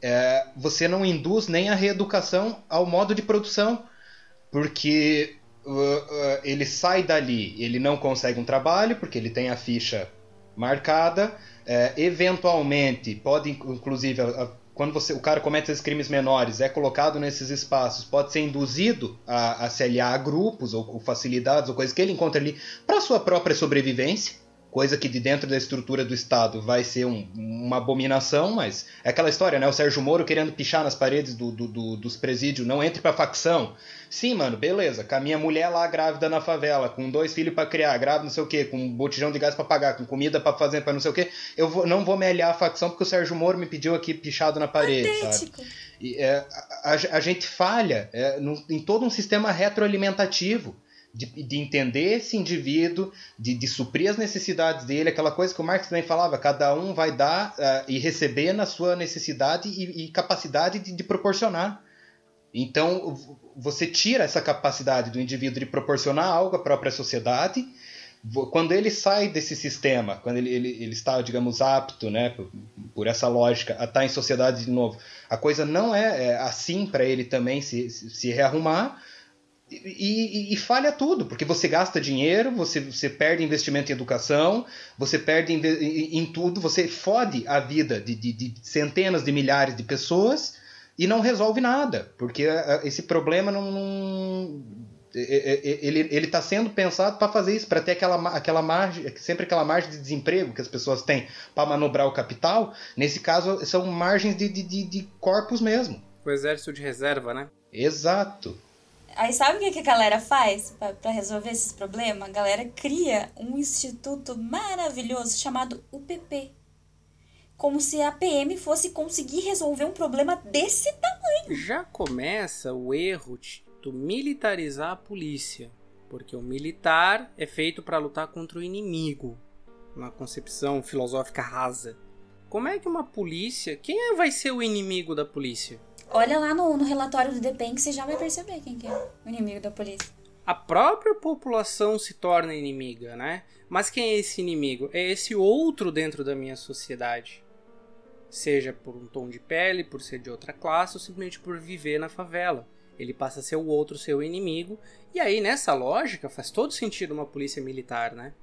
é, você não induz nem a reeducação ao modo de produção, porque ele sai dali, ele não consegue um trabalho porque ele tem a ficha marcada. Uh, eventualmente, pode inclusive, quando você, o cara comete esses crimes menores, é colocado nesses espaços, pode ser induzido a, a se aliar a grupos ou, ou facilidades ou coisas que ele encontra ali para sua própria sobrevivência coisa que de dentro da estrutura do Estado vai ser um, uma abominação, mas é aquela história, né? O Sérgio Moro querendo pichar nas paredes do, do, do, dos presídios, não entre pra facção. Sim, mano, beleza. Com a minha mulher lá grávida na favela, com dois filhos para criar, grávida não sei o quê, com um botijão de gás para pagar, com comida para fazer, para não sei o quê, eu vou, não vou me aliar à facção porque o Sérgio Moro me pediu aqui pichado na parede, Patético. sabe? E, é, a, a, a, gente falha é, no, em todo um sistema retroalimentativo de, de entender esse indivíduo, de, de, suprir as necessidades dele, aquela coisa que o Marx também falava, cada um vai dar uh, e receber na sua necessidade e, e capacidade de, de, proporcionar. Então, você tira essa capacidade do indivíduo de proporcionar algo à própria sociedade. Quando ele sai desse sistema, quando ele, ele, ele está, digamos, apto, né, por, por, essa lógica, a estar em sociedade de novo, a coisa não é, é assim para ele também se, se, rearrumar, e, e, e, falha tudo, porque você gasta dinheiro, você, você perde investimento em educação, você perde em, em tudo, você fode a vida de, de, de, centenas de milhares de pessoas e não resolve nada, porque esse problema não. não ele está sendo pensado para fazer isso, para ter aquela, aquela margem, sempre aquela margem de desemprego que as pessoas têm para manobrar o capital. Nesse caso, são margens de, de, de corpos mesmo O exército de reserva, né? Exato. Aí sabe o que, que a galera faz para resolver esses problemas? A galera cria um instituto maravilhoso chamado UPP. Como se a PM fosse conseguir resolver um problema desse tamanho. Já começa o erro de militarizar a polícia. Porque o militar é feito para lutar contra o inimigo. Uma concepção filosófica rasa. Como é que uma polícia. Quem é, vai ser o inimigo da polícia? Olha lá no, no relatório do DPEM que você já vai perceber quem que é o inimigo da polícia. A própria população se torna inimiga, né? Mas quem é esse inimigo? É esse outro dentro da minha sociedade. Seja por um tom de pele, por ser de outra classe, ou simplesmente por viver na favela. Ele passa a ser o outro seu inimigo. E aí, nessa lógica, faz todo sentido uma polícia militar, né?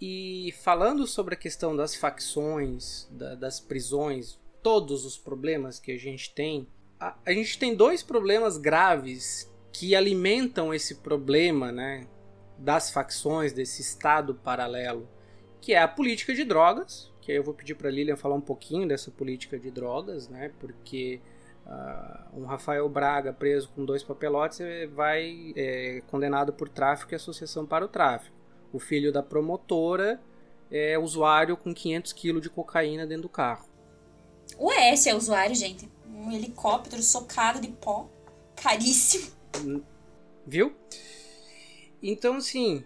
E falando sobre a questão das facções, da, das prisões, todos os problemas que a gente tem, a, a gente tem dois problemas graves que alimentam esse problema, né, das facções, desse estado paralelo, que é a política de drogas, que eu vou pedir para Lilian falar um pouquinho dessa política de drogas, né, porque uh, um Rafael Braga preso com dois papelotes vai é, condenado por tráfico e associação para o tráfico o filho da promotora é usuário com 500 quilos de cocaína dentro do carro. O S é usuário, gente. Um helicóptero socado de pó, caríssimo. Viu? Então, assim,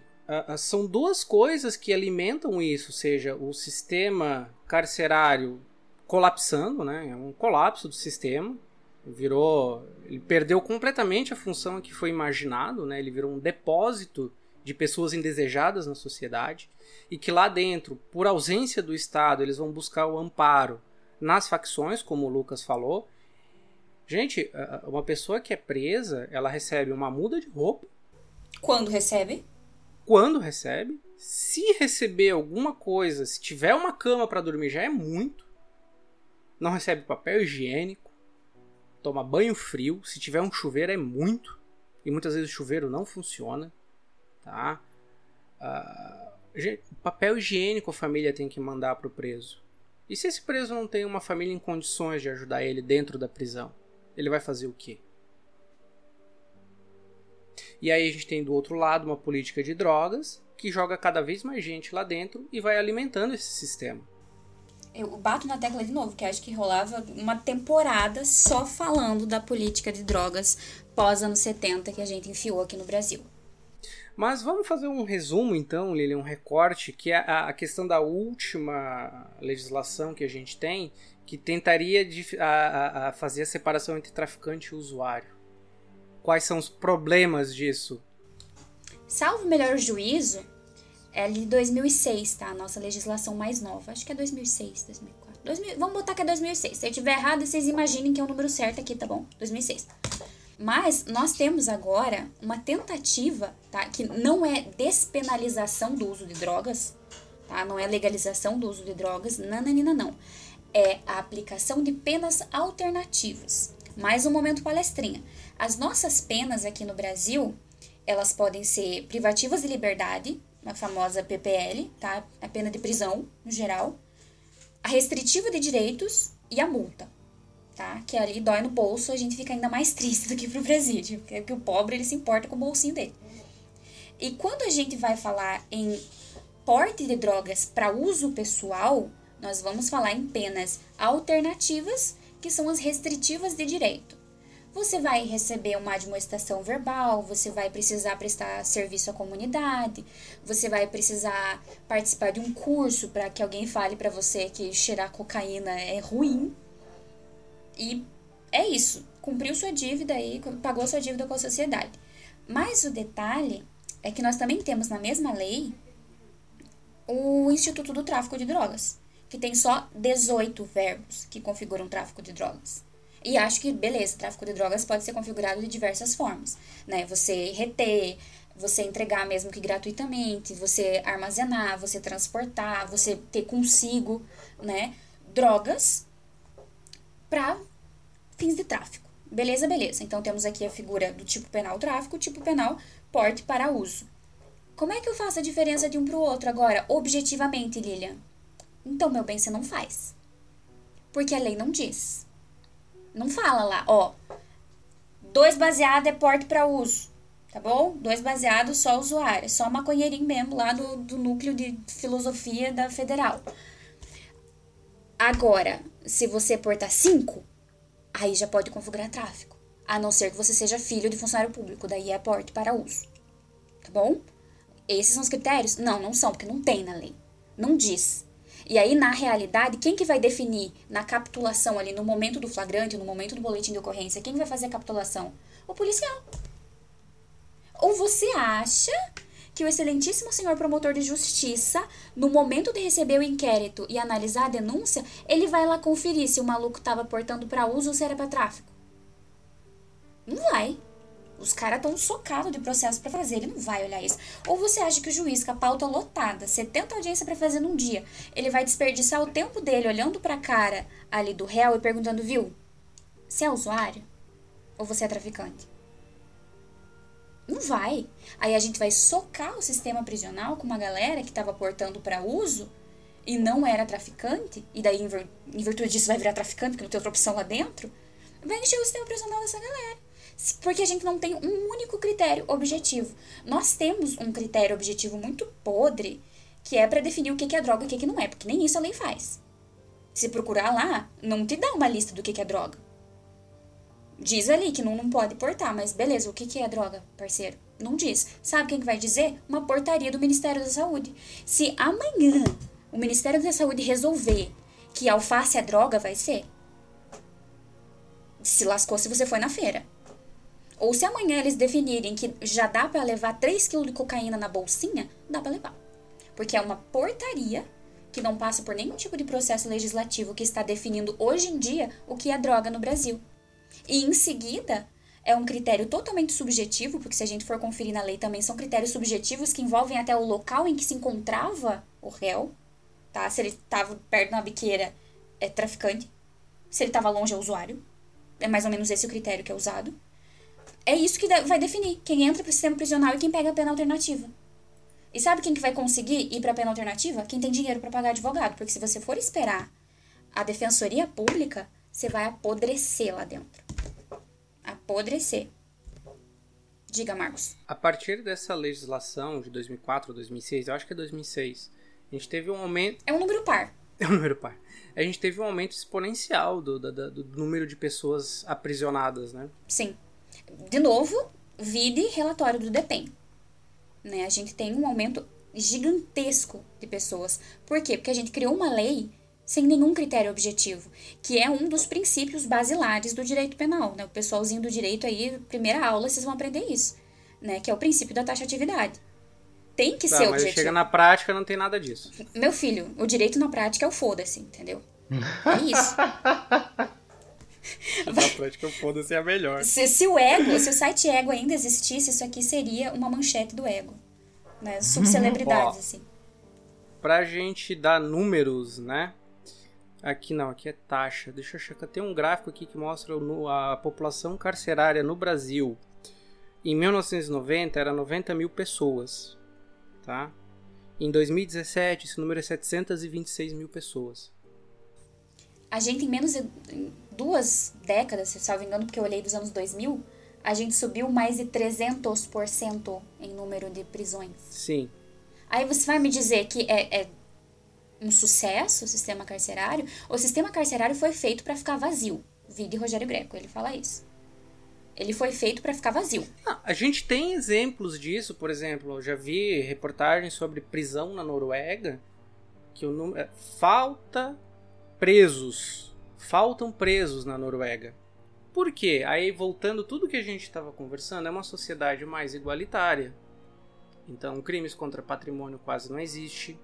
são duas coisas que alimentam isso, ou seja, o sistema carcerário colapsando, né? É um colapso do sistema. Virou, ele perdeu completamente a função que foi imaginado, né? Ele virou um depósito de pessoas indesejadas na sociedade e que lá dentro, por ausência do Estado, eles vão buscar o amparo nas facções, como o Lucas falou. Gente, uma pessoa que é presa, ela recebe uma muda de roupa. Quando recebe? Quando recebe. Se receber alguma coisa, se tiver uma cama para dormir, já é muito. Não recebe papel higiênico. Toma banho frio. Se tiver um chuveiro, é muito. E muitas vezes o chuveiro não funciona tá? Uh, papel higiênico a família tem que mandar para o preso. E se esse preso não tem uma família em condições de ajudar ele dentro da prisão, ele vai fazer o quê? E aí a gente tem do outro lado uma política de drogas que joga cada vez mais gente lá dentro e vai alimentando esse sistema. Eu bato na tecla de novo, que acho que rolava uma temporada só falando da política de drogas pós anos 70 que a gente enfiou aqui no Brasil. Mas vamos fazer um resumo então, Lili, um recorte, que é a, questão da última legislação que a gente tem, que tentaria de, a, a fazer a separação entre traficante e usuário. Quais são os problemas disso? Salvo melhor juízo, é de 2006, tá? A nossa legislação mais nova. Acho que é 2006, 2004. 2000, vamos botar que é 2006. Se eu tiver errado, vocês imaginem que é o número certo aqui, tá bom? 2006. Mas nós temos agora uma tentativa, tá? Que não é despenalização do uso de drogas, tá? Não é legalização do uso de drogas, nananina não. É a aplicação de penas alternativas. Mais um momento palestrinha. As nossas penas aqui no Brasil, elas podem ser privativas de liberdade, a famosa PPL, tá? A pena de prisão, no geral, a restritiva de direitos e a multa tá? Que ali dói no bolso, a gente fica ainda mais triste do que pro presídio, porque o pobre ele se importa com o bolsinho dele. E quando a gente vai falar em porte de drogas para uso pessoal, nós vamos falar em penas alternativas, que são as restritivas de direito. Você vai receber uma admoestação verbal, você vai precisar prestar serviço à comunidade, você vai precisar participar de um curso para que alguém fale para você que cheirar cocaína é ruim, e é isso. Cumpriu sua dívida aí, pagou sua dívida com a sociedade. Mas o detalhe é que nós também temos na mesma lei o Instituto do Tráfico de Drogas, que tem só 18 verbos que configuram tráfico de drogas. E acho que, beleza, tráfico de drogas pode ser configurado de diversas formas, né? Você reter, você entregar mesmo que gratuitamente, você armazenar, você transportar, você ter consigo, né? Drogas para fins de tráfico. Beleza, beleza. Então temos aqui a figura do tipo penal tráfico, tipo penal porte para uso. Como é que eu faço a diferença de um para o outro agora, objetivamente, Lilian? Então, meu bem, você não faz. Porque a lei não diz. Não fala lá, ó. Dois baseado é porte para uso. Tá bom? Dois baseados só usuário. Só maconheirinho mesmo lá do, do núcleo de filosofia da federal. Agora, se você portar cinco, aí já pode configurar tráfico. A não ser que você seja filho de funcionário público. Daí é porte para uso. Tá bom? Esses são os critérios? Não, não são, porque não tem na lei. Não diz. E aí, na realidade, quem que vai definir na capitulação ali, no momento do flagrante, no momento do boletim de ocorrência, quem vai fazer a capitulação? O policial. Ou você acha que o excelentíssimo senhor promotor de justiça, no momento de receber o inquérito e analisar a denúncia, ele vai lá conferir se o maluco estava portando para uso ou se era para tráfico? Não vai. Os caras estão socados de processo para fazer, ele não vai olhar isso. Ou você acha que o juiz, com a pauta lotada, 70 audiências para fazer num dia, ele vai desperdiçar o tempo dele olhando para a cara ali do réu e perguntando, viu, você é usuário? Ou você é traficante? Não vai. Aí a gente vai socar o sistema prisional com uma galera que estava portando para uso e não era traficante, e daí em virtude disso vai virar traficante porque não tem outra opção lá dentro, vai encher o sistema prisional dessa galera porque a gente não tem um único critério objetivo. Nós temos um critério objetivo muito podre, que é para definir o que é droga e o que não é, porque nem isso a lei faz. Se procurar lá, não te dá uma lista do que é droga. Diz ali que não, não pode portar, mas beleza, o que é droga, parceiro? Não diz. Sabe quem vai dizer? Uma portaria do Ministério da Saúde. Se amanhã o Ministério da Saúde resolver que alface é droga, vai ser. Se lascou se você foi na feira. Ou se amanhã eles definirem que já dá para levar 3 kg de cocaína na bolsinha, dá para levar. Porque é uma portaria que não passa por nenhum tipo de processo legislativo que está definindo hoje em dia o que é droga no Brasil. E em seguida, é um critério totalmente subjetivo, porque se a gente for conferir na lei também são critérios subjetivos que envolvem até o local em que se encontrava o réu, tá? Se ele estava perto de uma biqueira, é traficante. Se ele estava longe, é usuário. É mais ou menos esse o critério que é usado é isso que vai definir quem entra para o sistema prisional e quem pega a pena alternativa. E sabe quem que vai conseguir ir para a pena alternativa? Quem tem dinheiro para pagar advogado, porque se você for esperar a defensoria pública, você vai apodrecer lá dentro. Apodrecer. Diga, Marcos. A partir dessa legislação de 2004 ou 2006, eu acho que é 2006, a gente teve um aumento. É um número par. É um número par. A gente teve um aumento exponencial do, do, do número de pessoas aprisionadas, né? Sim de novo, vide relatório do DEPEN. Né? A gente tem um aumento gigantesco de pessoas. Por quê? Porque a gente criou uma lei sem nenhum critério objetivo, que é um dos princípios basilares do direito penal. Né? O pessoalzinho do direito aí, primeira aula, vocês vão aprender isso, né? que é o princípio da taxatividade. Tem que tá, ser mas objetivo. chega na prática, não tem nada disso. Meu filho, o direito na prática é o foda-se, entendeu? É isso. Na prática, foda-se é a melhor. Se, se o ego, se o site ego ainda existisse, isso aqui seria uma manchete do ego. Né? Subcelebridades, assim. Pra gente dar números, né? Aqui não, aqui é taxa. Deixa eu checar. Tem um gráfico aqui que mostra a população carcerária no Brasil. Em 1990 era 90 mil pessoas, tá? Em 2017 esse número é 726 mil pessoas. A gente em menos de duas décadas, se salvo engano, porque eu olhei dos anos 2000, a gente subiu mais de 300% em número de prisões. Sim. Aí você vai me dizer que é, é um sucesso o sistema carcerário? O sistema carcerário foi feito para ficar vazio. Vide Rogério Greco, ele fala isso. Ele foi feito para ficar vazio. Ah, a gente tem exemplos disso, por exemplo, eu já vi reportagens sobre prisão na Noruega, que o número é, falta presos faltam presos na Noruega. Por quê? Aí voltando tudo que a gente estava conversando, é uma sociedade mais igualitária. Então, crimes contra patrimônio quase não existe.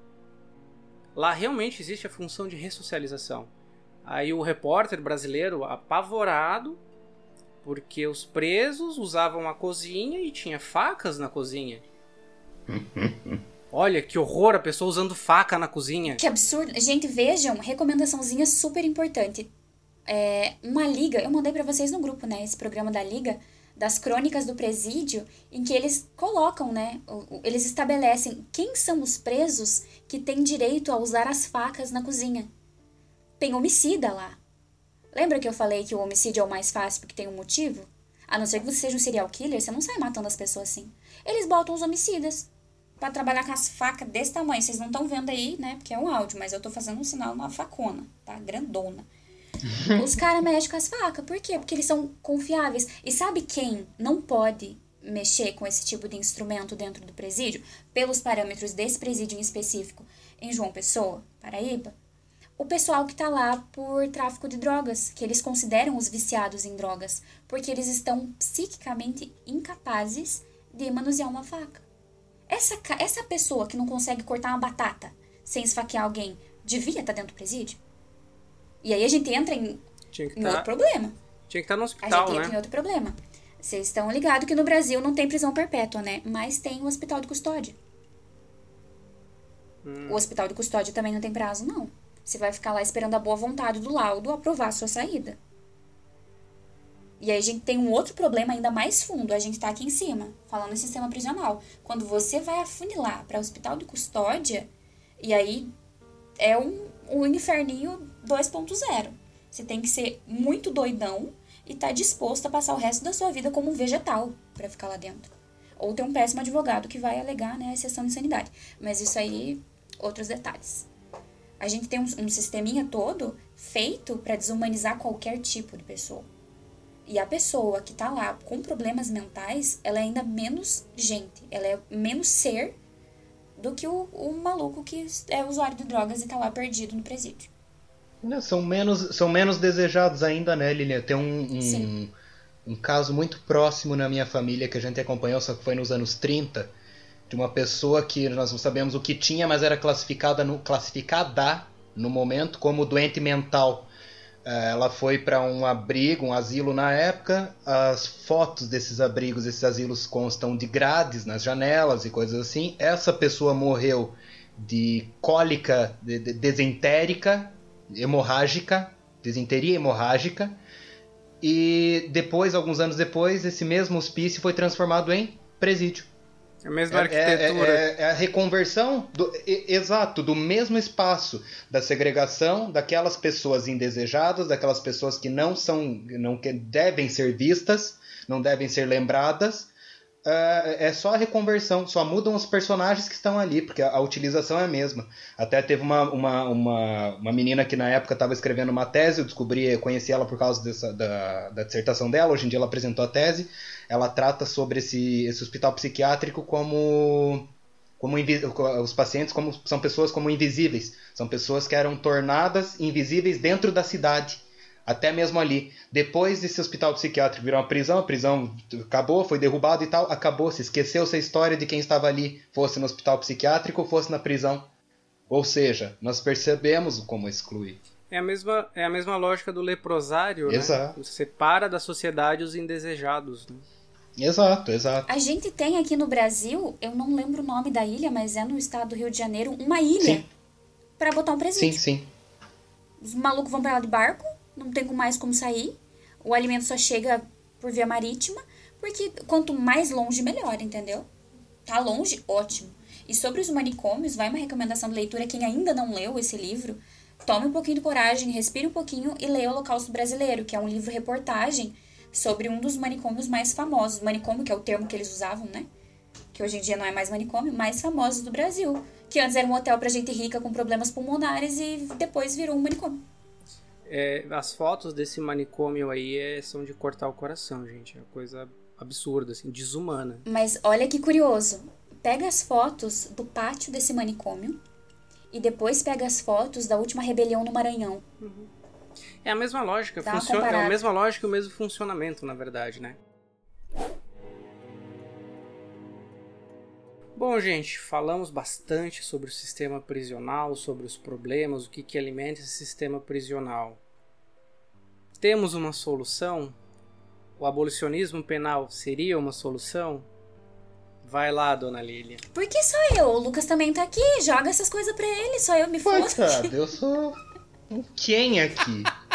Lá realmente existe a função de ressocialização. Aí o repórter brasileiro apavorado porque os presos usavam a cozinha e tinha facas na cozinha. Olha que horror, a pessoa usando faca na cozinha. Que absurdo. Gente, vejam, recomendaçãozinha super importante. É, uma liga, eu mandei para vocês no grupo, né, esse programa da liga das crônicas do presídio, em que eles colocam, né, eles estabelecem quem são os presos que têm direito a usar as facas na cozinha. Tem homicida lá. Lembra que eu falei que o homicídio é o mais fácil porque tem um motivo? A não ser que você seja um serial killer, você não sai matando as pessoas assim. Eles botam os homicidas para trabalhar com as facas desse tamanho. Vocês não estão vendo aí, né? Porque é um áudio, mas eu tô fazendo um sinal, uma facona, tá? Grandona. Os caras mexem com as facas. Por quê? Porque eles são confiáveis. E sabe quem não pode mexer com esse tipo de instrumento dentro do presídio? Pelos parâmetros desse presídio em específico, em João Pessoa, Paraíba? O pessoal que tá lá por tráfico de drogas, que eles consideram os viciados em drogas, porque eles estão psiquicamente incapazes de manusear uma faca. Essa, essa pessoa que não consegue cortar uma batata sem esfaquear alguém, devia estar tá dentro do presídio? E aí a gente entra em, em tá, outro problema. Tinha que estar tá no hospital, A gente né? entra em outro problema. Vocês estão ligados que no Brasil não tem prisão perpétua, né? Mas tem o hospital de custódia. Hum. O hospital de custódia também não tem prazo, não. Você vai ficar lá esperando a boa vontade do laudo aprovar a sua saída. E aí a gente tem um outro problema ainda mais fundo. A gente está aqui em cima, falando em sistema prisional. Quando você vai afunilar para hospital de custódia, e aí é um, um inferninho 2.0. Você tem que ser muito doidão e tá disposto a passar o resto da sua vida como um vegetal para ficar lá dentro. Ou ter um péssimo advogado que vai alegar né, a exceção de insanidade. Mas isso aí, outros detalhes. A gente tem um, um sisteminha todo feito para desumanizar qualquer tipo de pessoa. E a pessoa que tá lá com problemas mentais, ela é ainda menos gente, ela é menos ser do que o, o maluco que é usuário de drogas e tá lá perdido no presídio. Não, são, menos, são menos desejados ainda, né, Lilian? Tem um, um, um, caso muito próximo na minha família que a gente acompanhou, só que foi nos anos 30, de uma pessoa que nós não sabemos o que tinha, mas era classificada no, classificada no momento como doente mental. É, ela foi para um abrigo, um asilo na época. As fotos desses abrigos, esses asilos constam de grades nas janelas e coisas assim. Essa pessoa morreu de cólica de, de, desentérica, hemorrágica, desenteria hemorrágica. E depois, alguns anos depois, esse mesmo hospício foi transformado em presídio. É a mesma é, arquitetura. É, é, é, a reconversão, do, exato, do mesmo espaço da segregação daquelas pessoas indesejadas, daquelas pessoas que não são, não que devem ser vistas, não devem ser lembradas. Uh, é só a reconversão, só mudam os personagens que estão ali, porque a, a utilização é a mesma. Até teve uma, uma, uma, uma menina que na época estava escrevendo uma tese, eu descobri, conheci ela por causa dessa, da, da dissertação dela, hoje em dia ela apresentou a tese. Ela trata sobre esse, esse hospital psiquiátrico como como os pacientes como são pessoas como invisíveis, são pessoas que eram tornadas invisíveis dentro da cidade, até mesmo ali. Depois desse hospital psiquiátrico virou uma prisão, a prisão acabou, foi derrubado e tal, acabou, se esqueceu-se a história de quem estava ali, fosse no hospital psiquiátrico ou fosse na prisão. Ou seja, nós percebemos como exclui. É a mesma, é a mesma lógica do leprosário, né? Exato. né? Separa da sociedade os indesejados. Né? Exato, exato. A gente tem aqui no Brasil, eu não lembro o nome da ilha, mas é no estado do Rio de Janeiro, uma ilha para botar um presídio. Sim, sim. Os malucos vão pra lá de barco, não tem mais como sair. O alimento só chega por via marítima, porque quanto mais longe, melhor, entendeu? Tá longe, ótimo. E sobre os manicômios, vai uma recomendação de leitura. Quem ainda não leu esse livro, tome um pouquinho de coragem, respire um pouquinho e leia o Holocausto Brasileiro, que é um livro reportagem sobre um dos manicômios mais famosos. Manicômio, que é o termo que eles usavam, né? Que hoje em dia não é mais manicômio, mais famosos do Brasil. Que antes era um hotel para gente rica com problemas pulmonares e depois virou um manicômio. É, as fotos desse manicômio aí é, são de cortar o coração, gente. É uma coisa absurda, assim, desumana. Mas olha que curioso. Pega as fotos do pátio desse manicômio e depois pega as fotos da última rebelião no Maranhão. Uhum. É a mesma lógica, funciona, é a mesma lógica e o mesmo funcionamento, na verdade, né? Bom, gente, falamos bastante sobre o sistema prisional, sobre os problemas, o que, que alimenta esse sistema prisional. Temos uma solução? O abolicionismo penal seria uma solução? Vai lá, dona Lilia. Por que só eu? O Lucas também tá aqui. Joga essas coisas pra ele, só eu me foda. Coitado, eu sou quem aqui?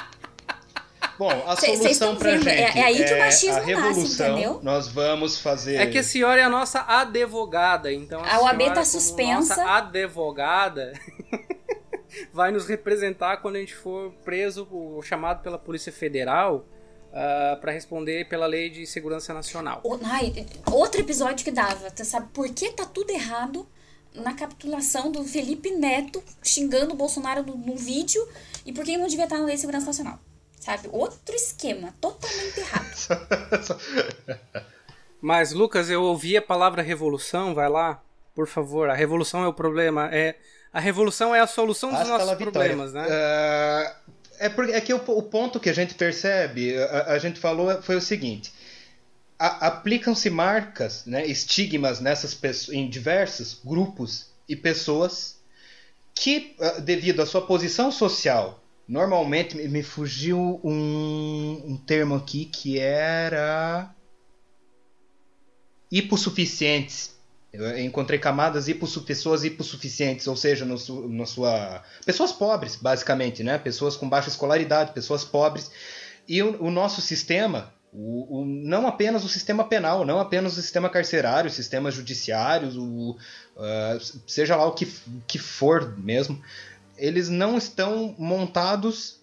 Bom, a Cê, solução pra gente é, é aí que o machismo é a revolução. Nasce, entendeu? Nós vamos fazer. É que a senhora é a nossa advogada, então a, a OAB tá suspensa. Nossa advogada. vai nos representar quando a gente for preso ou chamado pela Polícia Federal uh, ah, para responder pela Lei de Segurança Nacional. O, ai, outro episódio que dava, você sabe por que tá tudo errado na capitulação do Felipe Neto xingando o Bolsonaro no, no vídeo e por que não devia estar na Lei de Segurança Nacional? Sabe? Outro esquema, totalmente errado. Mas, Lucas, eu ouvi a palavra revolução, vai lá, por favor. A revolução é o problema. É, a revolução é a solução dos Hasta nossos problemas, né? Uh, é, porque, é que o, o, ponto que a gente percebe, a, a gente falou, foi o seguinte: aplicam-se marcas, né, estigmas nessas pessoas, em diversos grupos e pessoas que, ah, devido à sua posição social, normalmente me fugiu um, um termo aqui que era hipossuficientes eu encontrei camadas hipossu pessoas hipossuficientes, ou seja, no, no sua pessoas pobres, basicamente, né? Pessoas com baixa escolaridade, pessoas pobres. E o, o nosso sistema, o, o, não apenas o sistema penal, não apenas o sistema carcerário, sistemas judiciários, o, uh, seja lá o que, que for mesmo, eles não estão montados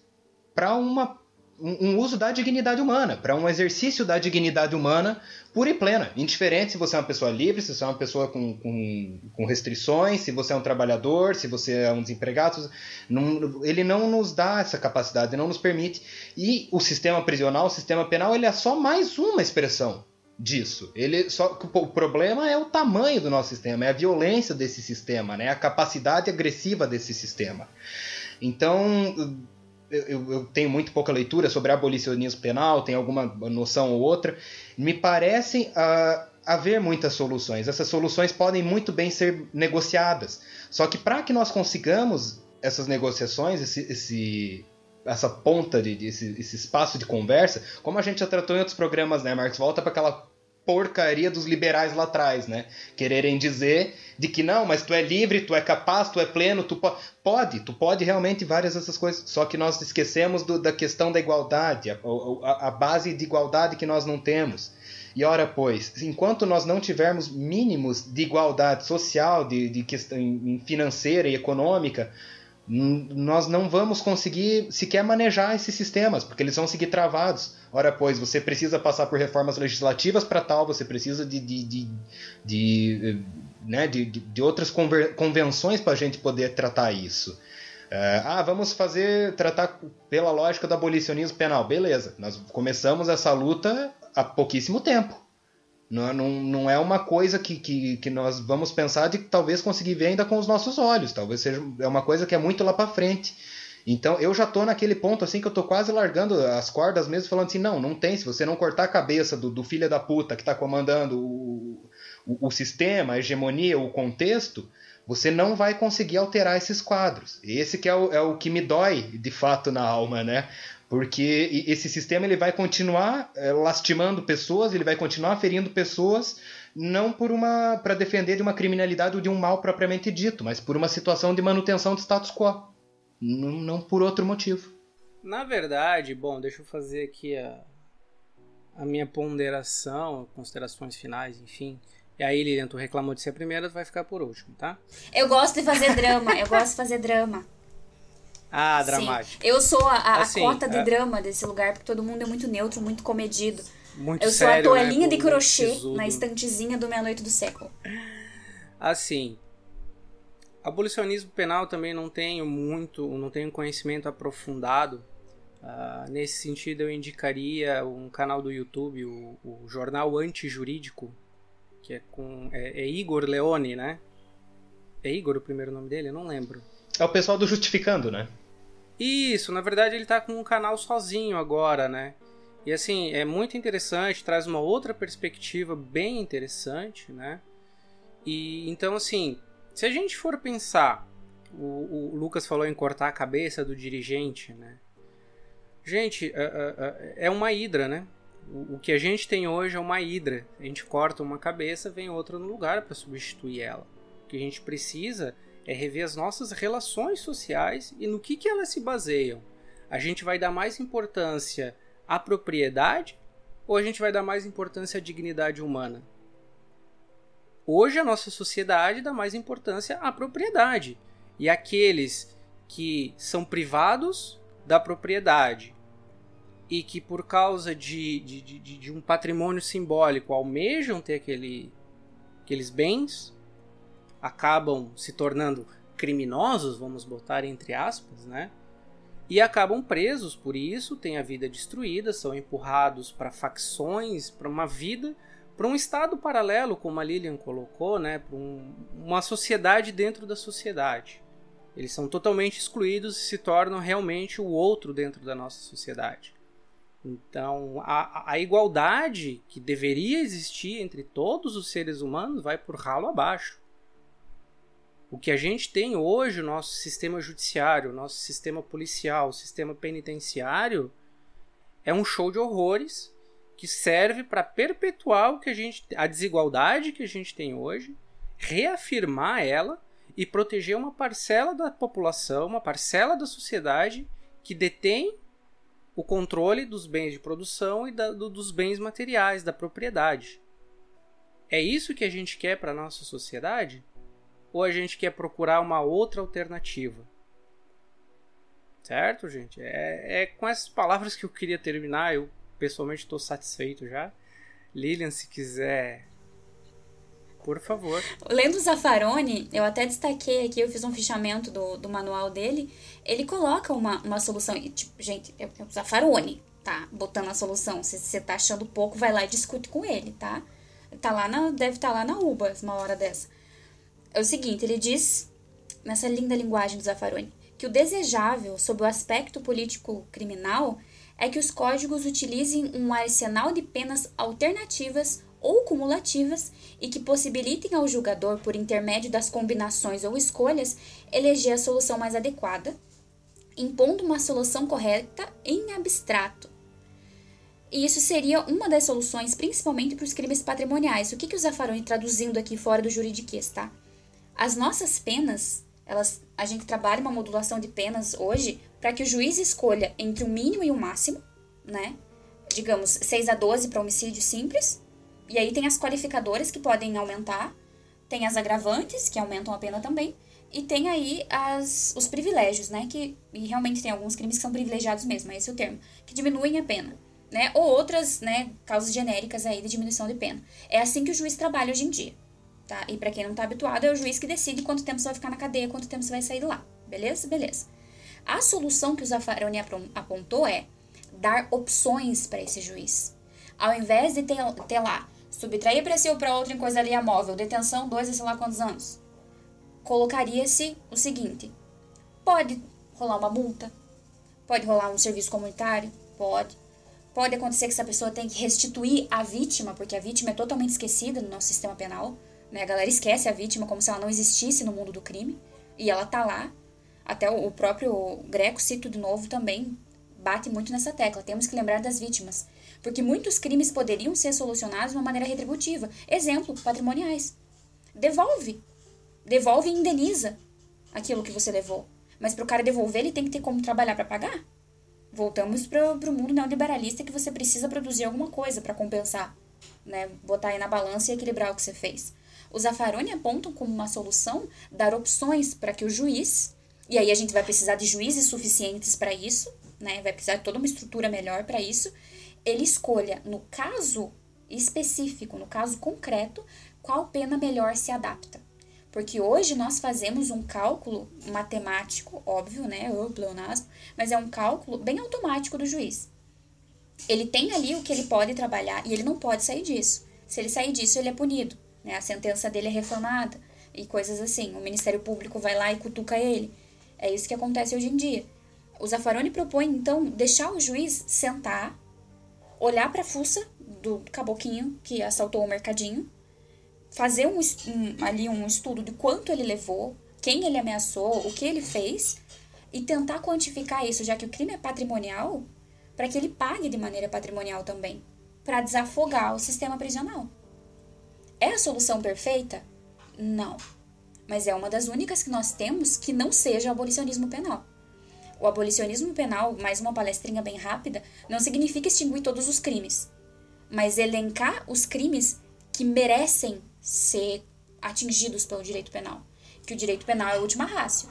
para uma um uso da dignidade humana, para um exercício da dignidade humana pura e plena. Indiferente se você é uma pessoa livre, se você é uma pessoa com, com, com restrições, se você é um trabalhador, se você é um desempregado. Não, ele não nos dá essa capacidade, não nos permite. E o sistema prisional, o sistema penal, ele é só mais uma expressão disso. Ele só o problema é o tamanho do nosso sistema, é a violência desse sistema, né? a capacidade agressiva desse sistema. Então, eu, eu, tenho muito pouca leitura sobre abolicionismo penal, tenho alguma noção ou outra. Me parecem uh, haver muitas soluções. Essas soluções podem muito bem ser negociadas. Só que para que nós consigamos essas negociações, esse, esse essa ponta de, de esse, esse, espaço de conversa, como a gente já tratou em outros programas, né, Marcos? Volta para aquela porcaria dos liberais lá atrás, né? Quererem dizer de que não, mas tu é livre, tu é capaz, tu é pleno, tu po pode, tu pode realmente várias dessas coisas. Só que nós esquecemos do, da questão da igualdade, a, a, a, base de igualdade que nós não temos. E ora, pois, enquanto nós não tivermos mínimos de igualdade social, de, de questão financeira e econômica, nós não vamos conseguir sequer manejar esses sistemas, porque eles vão seguir travados. Ora, pois, você precisa passar por reformas legislativas para tal, você precisa de, de, de, de, né, de, de outras convenções para a gente poder tratar isso. É, ah, vamos fazer, tratar pela lógica do abolicionismo penal. Beleza, nós começamos essa luta há pouquíssimo tempo. Não, não, não é uma coisa que, que, que nós vamos pensar de talvez conseguir ver ainda com os nossos olhos. Talvez seja é uma coisa que é muito lá para frente. Então eu já tô naquele ponto assim que eu tô quase largando as cordas mesmo, falando assim: não, não tem. Se você não cortar a cabeça do, do filho da puta que tá comandando o, o, o sistema, a hegemonia, o contexto, você não vai conseguir alterar esses quadros. Esse que é o, é o que me dói de fato na alma, né? Porque esse sistema ele vai continuar é, lastimando pessoas, ele vai continuar ferindo pessoas, não por uma para defender de uma criminalidade ou de um mal propriamente dito, mas por uma situação de manutenção do status quo, não, não por outro motivo. Na verdade, bom, deixa eu fazer aqui a, a minha ponderação, considerações finais, enfim. E aí, Lilian, tu reclamou de ser a primeira, tu vai ficar por último, tá? Eu gosto de fazer drama, eu gosto de fazer drama. Ah, dramático. Sim. Eu sou a, a, assim, a cota de é... drama desse lugar, porque todo mundo é muito neutro, muito comedido. Muito eu sério, sou a toalhinha né? de crochê na estantezinha do Meia-Noite do Século. Assim, abolicionismo penal também não tenho muito, não tenho conhecimento aprofundado. Uh, nesse sentido, eu indicaria um canal do YouTube, o, o Jornal Antijurídico, que é com é, é Igor Leone, né? É Igor o primeiro nome dele? Eu não lembro. É o pessoal do Justificando, né? Isso, na verdade ele tá com um canal sozinho agora, né? E assim, é muito interessante, traz uma outra perspectiva bem interessante, né? E então assim, se a gente for pensar, o, o Lucas falou em cortar a cabeça do dirigente, né? Gente, é, uma hidra, né? O que a gente tem hoje é uma hidra. A gente corta uma cabeça, vem outra no lugar para substituir ela. O que a gente precisa é rever as nossas relações sociais e no que, que elas se baseiam. A gente vai dar mais importância à propriedade ou a gente vai dar mais importância à dignidade humana? Hoje a nossa sociedade dá mais importância à propriedade. E aqueles que são privados da propriedade e que por causa de, de, de, de um patrimônio simbólico almejam ter aquele, aqueles bens, acabam se tornando criminosos, vamos botar entre aspas, né? E acabam presos por isso, têm a vida destruída, são empurrados para facções, para uma vida, para um estado paralelo, como a Lilian colocou, né? Para um, uma sociedade dentro da sociedade. Eles são totalmente excluídos e se tornam realmente o outro dentro da nossa sociedade. Então, a, a igualdade que deveria existir entre todos os seres humanos vai por ralo abaixo. O que a gente tem hoje, o nosso sistema judiciário, o nosso sistema policial, o sistema penitenciário, é um show de horrores que serve para perpetuar o que a gente, a desigualdade que a gente tem hoje, reafirmar ela e proteger uma parcela da população, uma parcela da sociedade que detém o controle dos bens de produção e da, do, dos bens materiais, da propriedade. É isso que a gente quer para a nossa sociedade? Ou a gente quer procurar uma outra alternativa? Certo, gente? É, é com essas palavras que eu queria terminar. Eu pessoalmente estou satisfeito já. Lilian, se quiser por favor. Lendo Zaffaroni, eu até destaquei aqui, eu fiz um fichamento do, do manual dele. Ele coloca uma, uma solução. E, tipo, gente, é, é o Zaffaroni, tá? Botando a solução. Se você tá achando pouco, vai lá e discute com ele, tá? Tá lá na, deve estar tá lá na UBA, uma hora dessa. É o seguinte, ele diz, nessa linda linguagem do Zaffaroni, que o desejável, sob o aspecto político-criminal, é que os códigos utilizem um arsenal de penas alternativas ou cumulativas e que possibilitem ao julgador, por intermédio das combinações ou escolhas, eleger a solução mais adequada, impondo uma solução correta em abstrato. E isso seria uma das soluções, principalmente para os crimes patrimoniais. O que, que o Zaffaroni traduzindo aqui fora do juridiquês, tá? As nossas penas, elas, a gente trabalha uma modulação de penas hoje para que o juiz escolha entre o mínimo e o máximo, né? Digamos, 6 a 12 para homicídio simples, e aí tem as qualificadoras que podem aumentar, tem as agravantes, que aumentam a pena também, e tem aí as, os privilégios, né? Que, e realmente tem alguns crimes que são privilegiados mesmo, é esse o termo, que diminuem a pena. Né? Ou outras né, causas genéricas aí de diminuição de pena. É assim que o juiz trabalha hoje em dia. Tá? E para quem não está habituado, é o juiz que decide quanto tempo você vai ficar na cadeia, quanto tempo você vai sair de lá. Beleza? Beleza. A solução que o Zaffaroni apontou é dar opções para esse juiz. Ao invés de ter, ter lá subtrair para si ou para outro em coisa ali móvel, detenção dois a sei lá quantos anos, colocaria-se o seguinte: pode rolar uma multa, pode rolar um serviço comunitário, pode. Pode acontecer que essa pessoa tenha que restituir a vítima, porque a vítima é totalmente esquecida no nosso sistema penal. Né? A galera esquece a vítima como se ela não existisse no mundo do crime. E ela tá lá. Até o próprio Greco, cito de novo, também bate muito nessa tecla. Temos que lembrar das vítimas porque muitos crimes poderiam ser solucionados de uma maneira retributiva. Exemplo, patrimoniais. Devolve. Devolve e indeniza aquilo que você levou. Mas para o cara devolver, ele tem que ter como trabalhar para pagar. Voltamos para o mundo neoliberalista que você precisa produzir alguma coisa para compensar, né? botar aí na balança e equilibrar o que você fez. Os Zaffaroni apontam como uma solução dar opções para que o juiz, e aí a gente vai precisar de juízes suficientes para isso, né? vai precisar de toda uma estrutura melhor para isso, ele escolha, no caso específico, no caso concreto, qual pena melhor se adapta. Porque hoje nós fazemos um cálculo matemático, óbvio, né? O pleonasmo, mas é um cálculo bem automático do juiz. Ele tem ali o que ele pode trabalhar e ele não pode sair disso. Se ele sair disso, ele é punido. Né? A sentença dele é reformada e coisas assim. O Ministério Público vai lá e cutuca ele. É isso que acontece hoje em dia. O Zaffaroni propõe, então, deixar o juiz sentar olhar para a fuça do caboquinho que assaltou o mercadinho, fazer um, um, ali um estudo de quanto ele levou, quem ele ameaçou, o que ele fez e tentar quantificar isso, já que o crime é patrimonial, para que ele pague de maneira patrimonial também, para desafogar o sistema prisional. É a solução perfeita? Não. Mas é uma das únicas que nós temos que não seja abolicionismo penal. O abolicionismo penal, mais uma palestrinha bem rápida, não significa extinguir todos os crimes, mas elencar os crimes que merecem ser atingidos pelo direito penal. Que o direito penal é a última rácio.